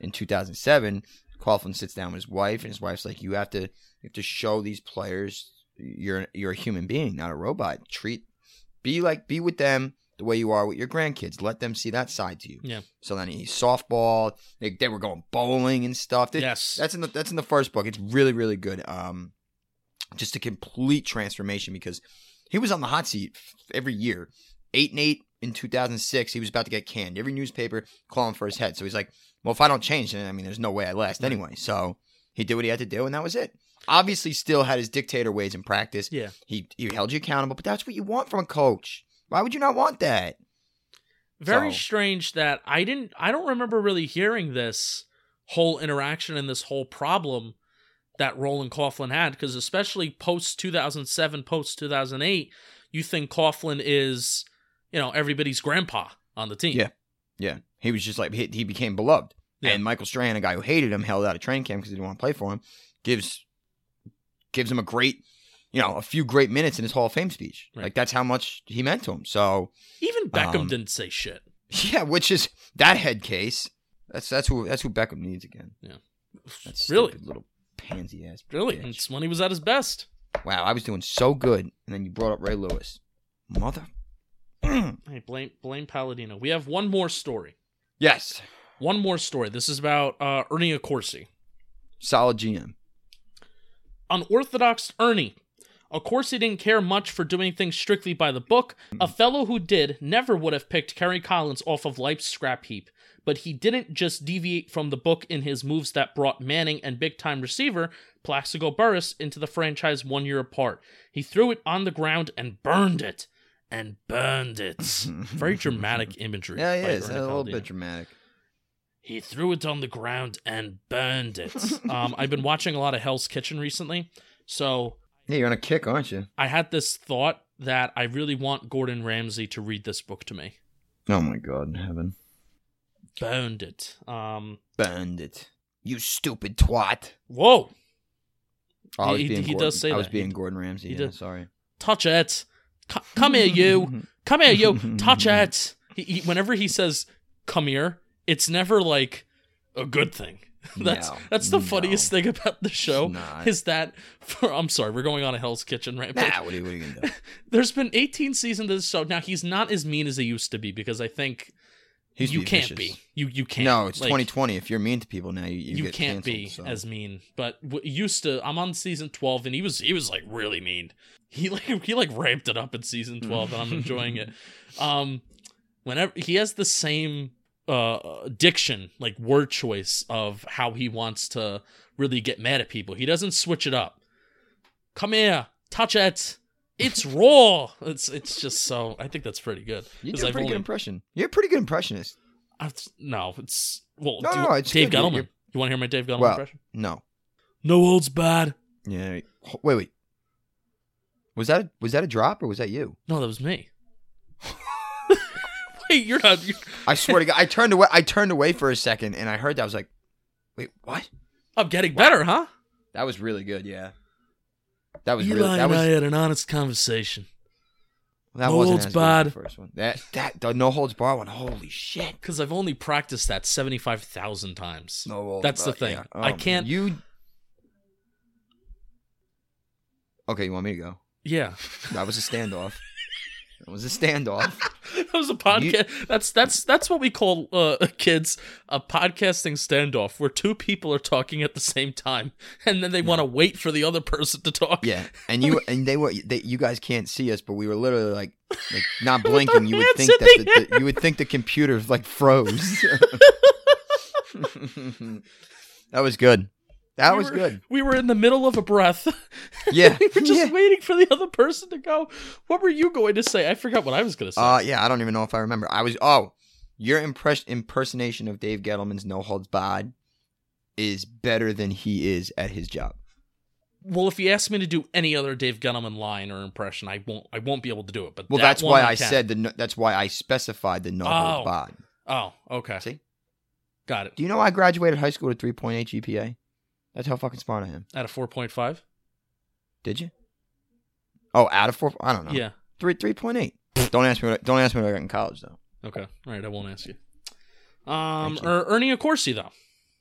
in 2007, Coughlin sits down with his wife, and his wife's like, "You have to you have to show these players you're you're a human being, not a robot. Treat be like be with them the way you are with your grandkids. Let them see that side to you." Yeah. So then he softball. They, they were going bowling and stuff. They- Yes. that's in the that's in the first book. It's really really good. Um, just a complete transformation because he was on the hot seat every year. Eight and eight in 2006. He was about to get canned. Every newspaper calling for his head. So he's like, "Well, if I don't change, then I mean, there's no way I last anyway." So he did what he had to do, and that was it. Obviously, still had his dictator ways in practice. Yeah. He he held you accountable, but that's what you want from a coach. Why would you not want that? Very So- strange that I didn't I don't remember really hearing this whole interaction and this whole problem that Roland Coughlin had because especially post 2007 post 2008 you think Coughlin is you know everybody's grandpa on the team. Yeah. Yeah, he was just like he, he became beloved. Yeah. And Michael Strahan, a guy who hated him, held out of training camp because he didn't want to play for him, gives gives him a great, you know, a few great minutes in his Hall of Fame speech. Right. Like that's how much he meant to him. So Even Beckham Um, didn't say shit. yeah, which is that head case. That's that's who that's who Beckham needs again. That Really? little pansy ass. Really? bitch. It's when he was at his best. Wow, I was doing so good, and then you brought up Ray Lewis, mother. Hey, blame blame Palladino. We have one more story. yes, One more story. This is about uh, Ernie Accorsi. solid GM. Unorthodox Ernie. Of course, he didn't care much for doing things strictly by the book. A fellow who did never would have picked Kerry Collins off of life's scrap heap. But he didn't just deviate from the book in his moves that brought Manning and big time receiver Plaxico Burress into the franchise one year apart. He threw it on the ground and burned it. And burned it. Very dramatic imagery. Yeah, he is a little bit dramatic. He threw it on the ground and burned it. um, I've been watching a lot of Hell's Kitchen recently, so Yeah, you're on a kick, aren't you? I had this thought that I really want Gordon Ramsay to read this book to me. Oh my God heaven. Burned it. Um, Burned it. You stupid twat. whoa, Oh, I was He- he does say I was that. being He- Gordon Ramsay. he Yeah, did. sorry. touch it. C- come here, you. Come here, you. Touch it. He, he, whenever he says "come here," it's never like a good thing. That's No, that's the no. funniest thing about the show is that for I'm sorry, we're going on a Hell's Kitchen rampage. Nah, what are you, what are you do? There's been 18 seasons of this show. Now he's not as mean as he used to be because I think He's you can't vicious. be. You you can't. No, it's Like, 2020. If you're mean to people now, you, you, You, can't canceled, be so. as mean. But w- used to. I'm on season 12, and he was he was like really mean. He like he like ramped it up in season 12, and I'm enjoying it. Um, whenever he has the same uh diction, like word choice of how he wants to really get mad at people. He doesn't switch it up. Come here, touch it. It's raw. It's it's just so. I think that's pretty good. You do a pretty only- good impression. You're a pretty good impressionist. I've- no, it's well. No, do- no, it's Dave good. Gettleman. you're- You want to hear my Dave Gettleman Well- impression? No. No holds bad. Yeah. Wait, wait. Was that a, was that a drop or was that you? No, that was me. You're not. you I swear to God, I turned away. I turned away for a second, and I heard that. I was like, "Wait, what?" I'm getting better, huh? That was really good. Yeah. That was Eli really. That and was. I had an honest conversation that No wasn't holds as good as barred. the first one. That that the no holds bar one. Holy shit. because I've only practiced that seventy five thousand times. No holds That's the thing. yeah. I Um, can't. You. Okay, you want me to go? Yeah, That was a standoff. That was a standoff. that was a podcast. That's that's that's what we call uh, kids a podcasting standoff, where two people are talking at the same time, and then they want to wait for the other person to talk. Yeah, and you and they were they, you guys can't see us, but we were literally like like not blinking. You would think that the the, the, you would think the computer like froze. that was good. That We was were- good. We were in the middle of a breath. Yeah, we were just yeah. waiting for the other person to go. What were you going to say? I forgot what I was going to say. Uh, yeah, I don't even know if I remember. I was oh, your impress impersonation of Dave Gettleman's No Holds Barred is better than he is at his job. well, if you ask me to do any other Dave Gettleman line or impression, I won't. I won't be able to do it. But Well, that that's why I, can. said the no, that's why I specified the No Oh. Holds Barred. Oh, okay, See, got it. do you know I graduated high school with 3.8 GPA? That's how fucking smart I am. At a four point five. Did you? Oh, out of four? I don't know. Yeah. three three point eight. Don't ask me. What, don't ask me what I got in college though. Okay. All right. I won't ask you. Um, you. er, Ernie Accorsi though.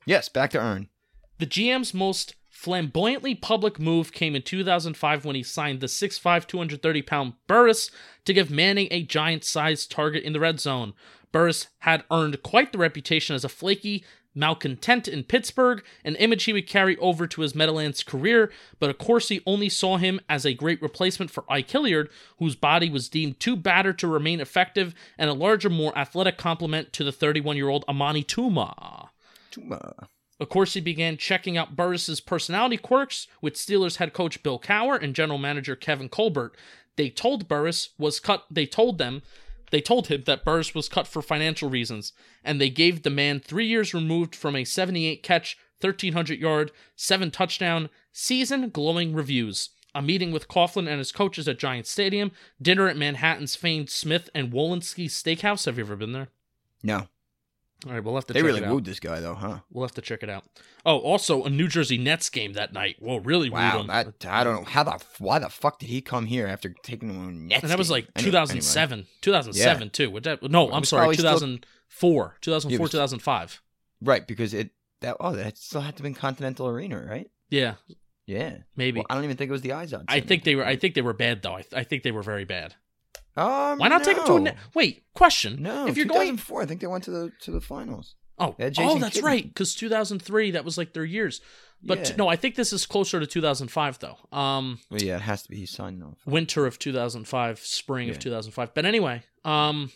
Yes, back to Ern. The GM's most flamboyantly public move came in 2005 when he signed the 6'5", 230 pound Burress to give Manning a giant sized target in the red zone. Burress had earned quite the reputation as a flaky malcontent in Pittsburgh, an image he would carry over to his Meadowlands career, but of course he only saw him as a great replacement for Ike Hilliard, whose body was deemed too battered to remain effective, and a larger, more athletic complement to the 31 year old Amani Toomer. Toomer. Of course, he began checking out Burress's personality quirks with Steelers head coach Bill Cowher and general manager Kevin Colbert. They told Burress was cut. They told them, they told him that Burress was cut for financial reasons, and they gave the man three years removed from a 78 catch, 1300 yard, seven touchdown season glowing reviews. A meeting with Coughlin and his coaches at Giant Stadium, dinner at Manhattan's famed Smith and Wollensky Steakhouse. Have you ever been there? No, All right, we'll have to. they check really wooed this guy though, huh? We'll have to check it out. Oh, also a New Jersey Nets game that night. Whoa, really Wow, wooed that I don't know how the why the fuck did he come here after taking the Nets? and that was like Any- 2007, 2007 too. Would that, no, I'm sorry, probably still- 2004, 2004, It was- 2005. anyway. right because it that oh that still had to be in Continental Arena, right? Yeah, Yeah, maybe. Well, I don't even think it was the Izod. I think they were. I think they were bad though. I, I think they were very bad. Um, Why not take him to a no. Wait, question. No, if you're going, 2004, I think they went to the to the finals. oh, oh, that's right, because 2003, that was like their years. But Yeah. no, I think this is closer to 2005 though. Um, Well, yeah, it has to be. He signed though. winter of 2005, spring of 2005. But anyway, um,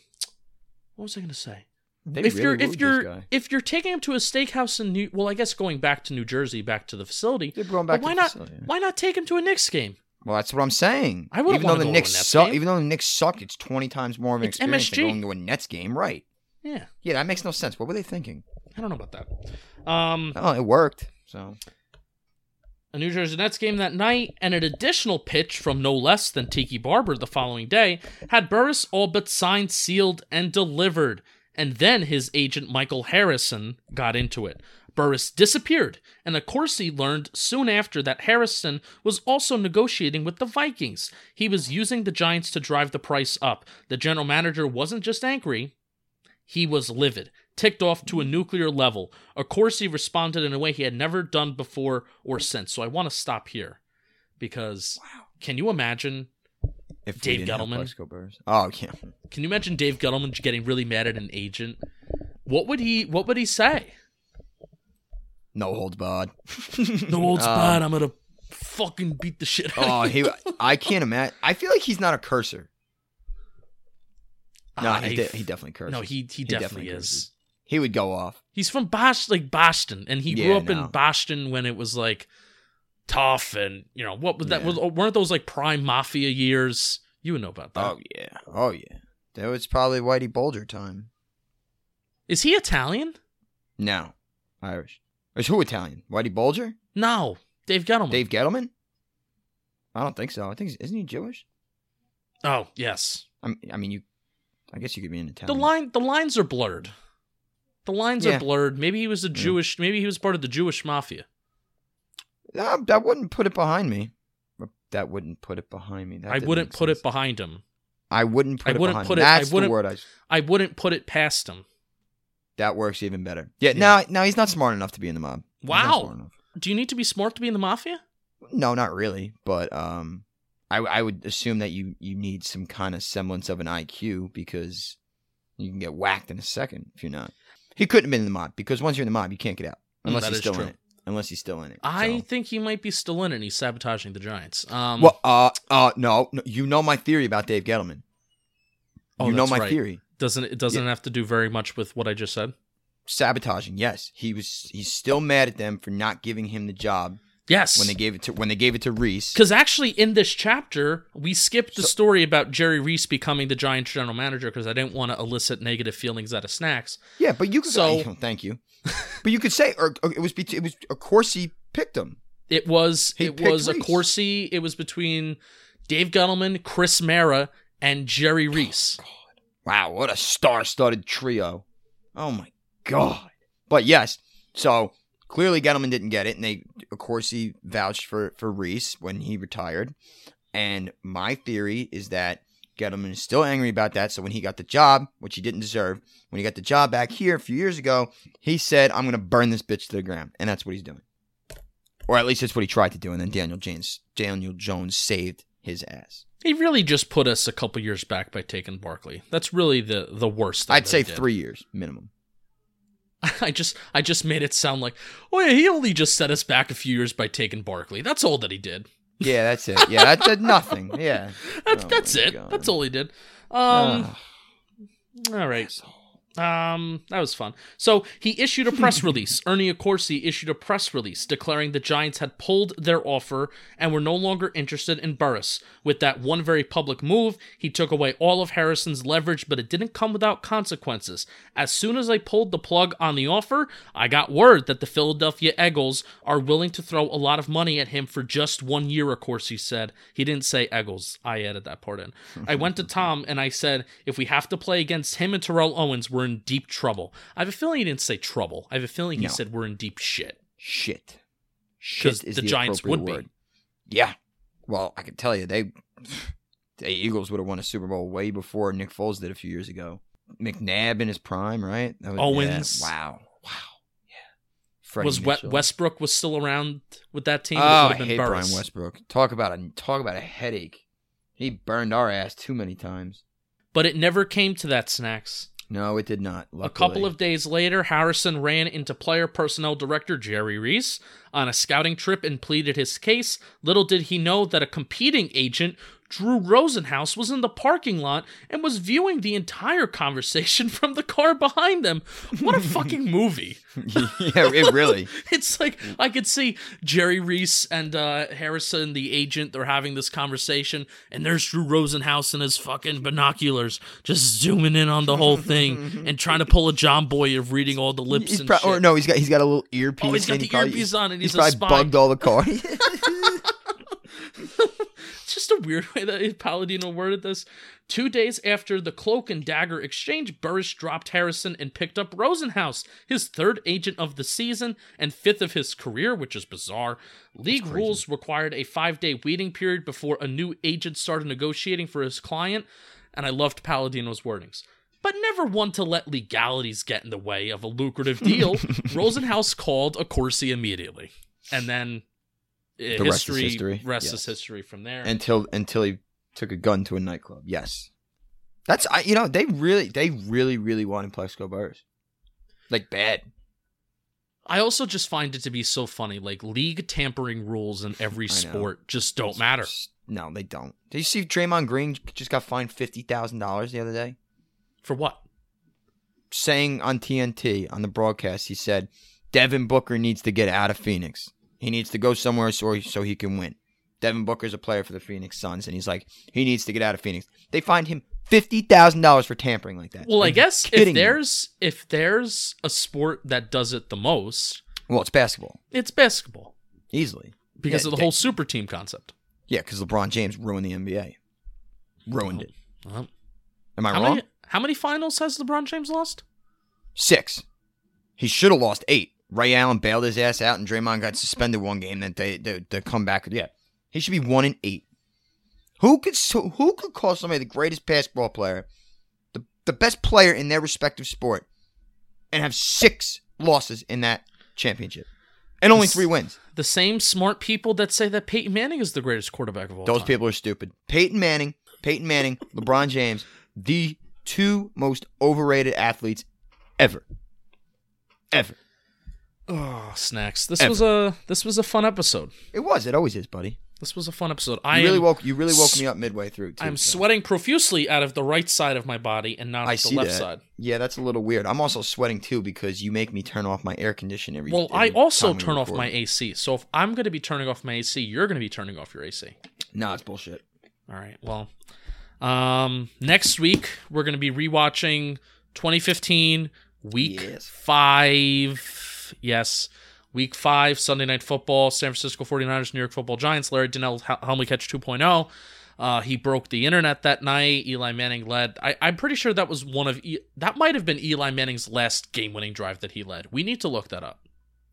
what was I going to say? They if really you're if you're if you're taking him to a steakhouse in New, well, I guess going back to New Jersey, back to the facility. They're going But back why not? facility, yeah. Why not take him to a Knicks game? Well, that's what I'm saying. I wouldn't even though the go to a Knicks Nets suck, game. even though the Knicks suck, it's 20 times more of an It's experience than going to a Nets game, right? Yeah, Yeah, that makes no sense. What were they thinking? I don't know about that. Um, Oh, it worked. So a New Jersey Nets game that night, and an additional pitch from no less than Tiki Barber the following day had Burress all but signed, sealed, and delivered. And then his agent Michael Harrison got into it. Burress disappeared, and of course he learned soon after that Harrison was also negotiating with the Vikings. He was using the Giants to drive the price up. The general manager wasn't just angry, he was livid, ticked off to a nuclear level. Of course, he responded in a way he had never done before or since. So I want to stop here because can you imagine? if Dave didn't Gettleman. Plaxico Burress. Oh, yeah. Can you imagine Dave Gettleman getting really mad at an agent? What would he? What would he say? No holds barred. No old Um, spot. I'm gonna fucking beat the shit. Out Oh, of he. I can't imagine. I feel like he's not a cursor. No, I- he, de- he definitely curses. no, he he, definitely, is. curses. He would go off. He's from Bosh, like Boston, and he grew Yeah, up in. Boston when it was like tough, and you know what was that? Yeah. Was weren't those like prime mafia years? You would know about that. Oh yeah. Oh yeah. That was probably Whitey Bulger time. Is he Italian? No, Irish. Is who Italian? Whitey Bulger? No, Dave Gettleman. Dave Gettleman? I don't think so. I think isn't he Jewish? Oh yes. I I mean, you. I guess you could be an Italian. The line, the lines are blurred. The lines Yeah. are blurred. Maybe he was a Yeah. Jewish. Maybe he was part of the Jewish mafia. That wouldn't put it behind me. That wouldn't put it behind me. That I wouldn't put sense. it behind him. I wouldn't put I wouldn't behind put me. it- I That's wouldn't- the word I. I wouldn't put it past him. That works even better. Yeah. Yeah. No, no, he's not smart enough to be in the mob. Wow. Do you need to be smart to be in the mafia? No, not really. But um, I I would assume that you you need some kind of semblance of an IQ because you can get whacked in a second if you're not. He couldn't have been in the mob because once you're in the mob, you can't get out unless Mm, that he's still true. in it. Unless he's still in it. I So- think he might be still in it. and He's sabotaging the Giants. Um, Well, uh, uh, no, no, you know my theory about Dave Gettleman. oh, you know my right. theory. Doesn't it doesn't have to do very much with what I just said? Sabotaging, yes. He was. He's still mad at them for not giving him the job Yes. when they gave it to when they gave it to Reese. Because actually, in this chapter, we skipped the So- story about Jerry Reese becoming the Giants general manager because I didn't want to elicit negative feelings out of Snacks. Yeah, but you could. So- thank you. but you could say, or, or it was. It was. Of course, he picked him. It was He it was a Reese. Corsi. It was between Dave Gettleman, Chris Mara, and Jerry oh, Reese. Wow, what a star-studded trio! Oh my god! But yes, so clearly Gettleman didn't get it, and they, of course, he vouched for for Reese when he retired. And my theory is that Gettleman is still angry about that. So when he got the job, which he didn't deserve, when he got the job back here a few years ago, he said, "I'm going to burn this bitch to the ground," and that's what he's doing. Or at least that's what he tried to do, and then Daniel James, Daniel Jones saved his ass. He really just put us a couple years back by taking Barkley. That's really the the worst. Thing I'd say did. three years minimum. I just I just made it sound like, oh yeah, he only just set us back a few years by taking Barkley. That's all that he did. Yeah, that's it. Yeah, that did nothing. Yeah. That's Oh that's it. God. That's all he did. Um. All right. Um, that was fun. So he issued a press release. Ernie Accorsi issued a press release declaring the Giants had pulled their offer and were no longer interested in Burress. With that one very public move, he took away all of Harrison's leverage, but it didn't come without consequences. As soon as I pulled the plug on the offer, I got word that the Philadelphia Eagles are willing to throw a lot of money at him for just one year, Accorsi said. He didn't say Eagles. I added that part in. I went to Tom and I said, if we have to play against him and Terrell Owens, we're in deep trouble. I have a feeling he didn't say trouble. I have a feeling he No. said we're in deep shit. Shit. Shit is the the, Giants would be. Yeah. Well, I can tell you, they the Eagles would have won a Super Bowl way before Nick Foles did a few years ago. McNabb in his prime, right? That was, yeah. Owens. Wow. Wow. Yeah. Freddie was Mitchell. Westbrook was still around with that team? Oh, I hate Burress. Brian Westbrook. Talk about a talk about a headache. He burned our ass too many times. But it never came to that, Snacks. No, it did not. A couple of days later, Harrison ran into player personnel director Jerry Reese on a scouting trip and pleaded his case. Little did he know that a competing agent, Drew Rosenhaus, was in the parking lot and was viewing the entire conversation from the car behind them. What a fucking movie! yeah, it really. It's like I could see Jerry Reese and uh, Harrison, the agent, they're having this conversation, and there's Drew Rosenhaus and his fucking binoculars just zooming in on the whole thing and trying to pull a Jomboy of reading all the lips He's and pro- shit. or no, he's got he's got a little earpiece. Oh, he's got the probably- earpiece on and he's a probably spy. bugged all the car. It's just a weird way that Palladino worded this. Two days after the cloak and dagger exchange, Burress dropped Harrison and picked up Rosenhaus, his third agent of the season and fifth of his career, which is bizarre. League rules required a five day waiting period before a new agent started negotiating for his client, and I loved Palladino's wordings. But never one to let legalities get in the way of a lucrative deal. Rosenhaus called Accorsi immediately. And then The rest is history, history. rest Yes. is history from there. until until he took a gun to a nightclub. Yes, that's I. You know they really they really really wanted Plaxico Burress, like bad. I also just find it to be so funny. Like league tampering rules in every sport just don't matter. No, they don't. Did you see Draymond Green just got fined fifty thousand dollars the other day? For what? saying on TNT on the broadcast, he said Devin Booker needs to get out of Phoenix. He needs to go somewhere so he, so he can win. Devin Booker's a player for the Phoenix Suns, and he's like he needs to get out of Phoenix. They fined him fifty thousand dollars for tampering like that. Well, Are I guess if kidding me? there's if there's a sport that does it the most, well, it's basketball it's basketball easily because Yeah, of the they- whole super team concept. Yeah, because LeBron James ruined the NBA, ruined it. Am I how wrong? many how many finals has LeBron James lost? Six. He should have lost eight. Ray Allen bailed his ass out, and Draymond got suspended one game. That they they, they come back. Yeah, he should be one in eight. Who could who could call somebody the greatest basketball player, the the best player in their respective sport, and have six losses in that championship, and only This- three wins? The same smart people that say that Peyton Manning is the greatest quarterback of all Those time. people are stupid. Peyton Manning, Peyton Manning, LeBron James, the two most overrated athletes ever, ever. Oh, snacks. This Ever. was a this was a fun episode. It was. It always is, buddy. This was a fun episode. You I really am, woke. You really woke me up midway through. Too, I'm so. sweating profusely out of the right side of my body and not I the left that. side. Yeah, that's a little weird. I'm also sweating too because you make me turn off my air conditioner every. Well, I also turn off my AC. So if I'm going to be turning off my AC, you're going to be turning off your AC. No, it's bullshit. All right. Well, um, next week we're going to be rewatching 2015 week Yes. five. Yes. Week five, Sunday Night Football, San Francisco 49ers, New York Football Giants. Larry Donnell hel- helped catch 2.0. Uh, he broke the internet that night. Eli Manning led. I, I'm pretty sure that was one of e- that might have been Eli Manning's last game-winning drive that he led. We need to look that up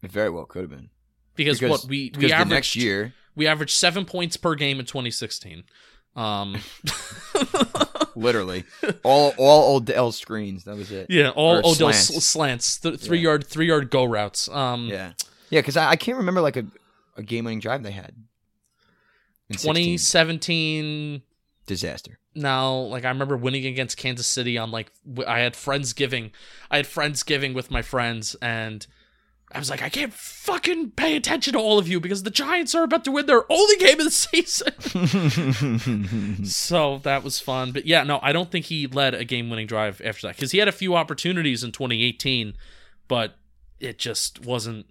It very well could have been because, what we because we the averaged next year, we averaged seven points per game in 2016. Um, literally, all all Odell screens. That was it. yeah, all Or Odell slants. slants, slants th- three Yeah. yard three yard go routes. Um, yeah, yeah. Because I, I can't remember like a, a game winning drive they had. 2017. disaster. Now, like I remember winning against Kansas City on like I had friendsgiving. I had friendsgiving with my friends, and I was like, I can't fucking pay attention to all of you because the Giants are about to win their only game of the season. so that was fun. But yeah, no, I don't think he led a game winning drive after that because he had a few opportunities in 2018, but it just wasn't.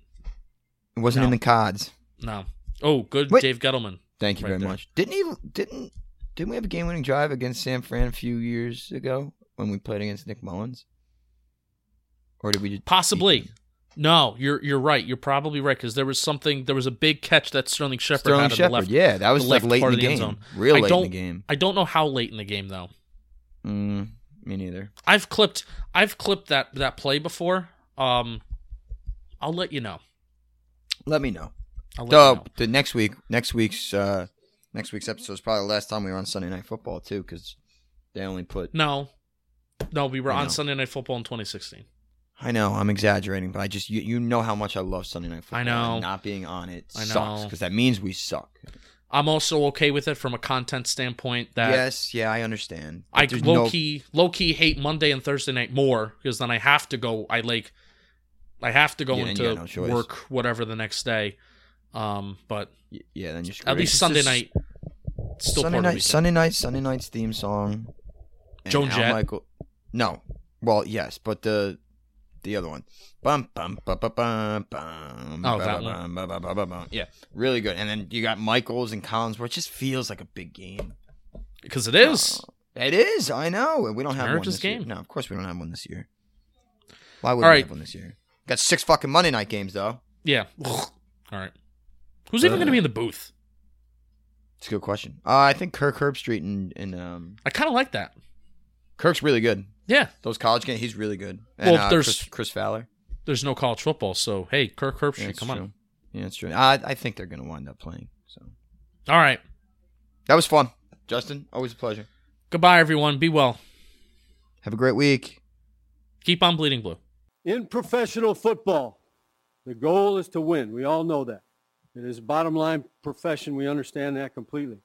It wasn't in the cards. No. Oh, good, Wait. Dave Gettleman. Thank you Right very there. much. Didn't he? Didn't didn't we have a game winning drive against San Fran a few years ago when we played against Nick Mullens? Or did we just Possibly. No, you're you're right. You're probably right because there was something. There was a big catch that Sterling Shepard Sterling had in the Shepard? left. yeah, that was like late in the the game. zone. Real I late in the game. I don't know how late in the game though. Mm, me neither. I've clipped I've clipped that that play before. Um, I'll let you know. Let me know. I'll let The, you know. the next week, next week's uh, next week's episode is probably the last time we were on Sunday Night Football too, because they only put. No, no, we were on know. Sunday Night Football in 2016. I know I'm exaggerating, but I just you, you know how much I love Sunday Night Football. I know. and not being on it I sucks know. because that means we suck. I'm also okay with it from a content standpoint. That yes, yeah, I understand. I low no- key low key hate Monday and Thursday night more because then I have to go. I like I have to go Yeah, into no work whatever the next day. Um, but Yeah, then you're at least It's Sunday just- night still Sunday part night, of the weekend. Sunday night, Sunday night's theme song. Joan Jett? Michael. No, well, yes, but the the other one. Bum bum bum bum bum bum. Oh, that one. bum, bum, bum, bum, bum. Yeah, really good. And then you got Michaels and Collins, where it just feels like a big game. because it is. It is. I know. We don't have one America's this year. game. No, of course we don't have one this year. Why would All we right. have one this year? Got six fucking Monday night games though. Yeah. All right. Who's even Uh, going to be in the booth? It's a good question. Uh, I think Kirk Herbstreit and, and um, I kind of like that. Kirk's really good. Yeah. Those college games, he's really good. And, Well, uh, there's- Chris, Chris Fowler. There's no college football, so hey, Kirk Herbstreit, Yeah, come true. on. Yeah, it's true. I, I think they're going to wind up playing. So All right. that was fun, Justin. Always a pleasure. Goodbye, everyone. Be well. Have a great week. Keep on bleeding blue. In professional football, the goal is to win. We all know that. It is a bottom line profession. We understand that completely.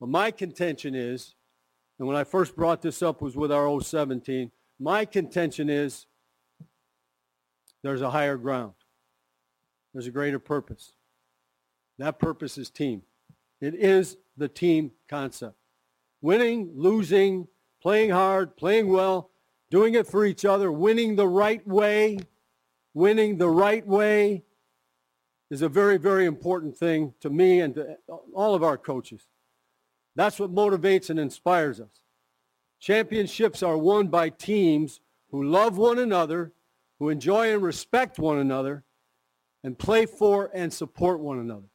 But my contention is, and when I first brought this up was with our 017, my contention is there's a higher ground. There's a greater purpose. That purpose is team. It is the team concept. Winning, losing, playing hard, playing well, doing it for each other, winning the right way, winning the right way is a very, very important thing to me and to all of our coaches. That's what motivates and inspires us. Championships are won by teams who love one another, who enjoy and respect one another, and play for and support one another.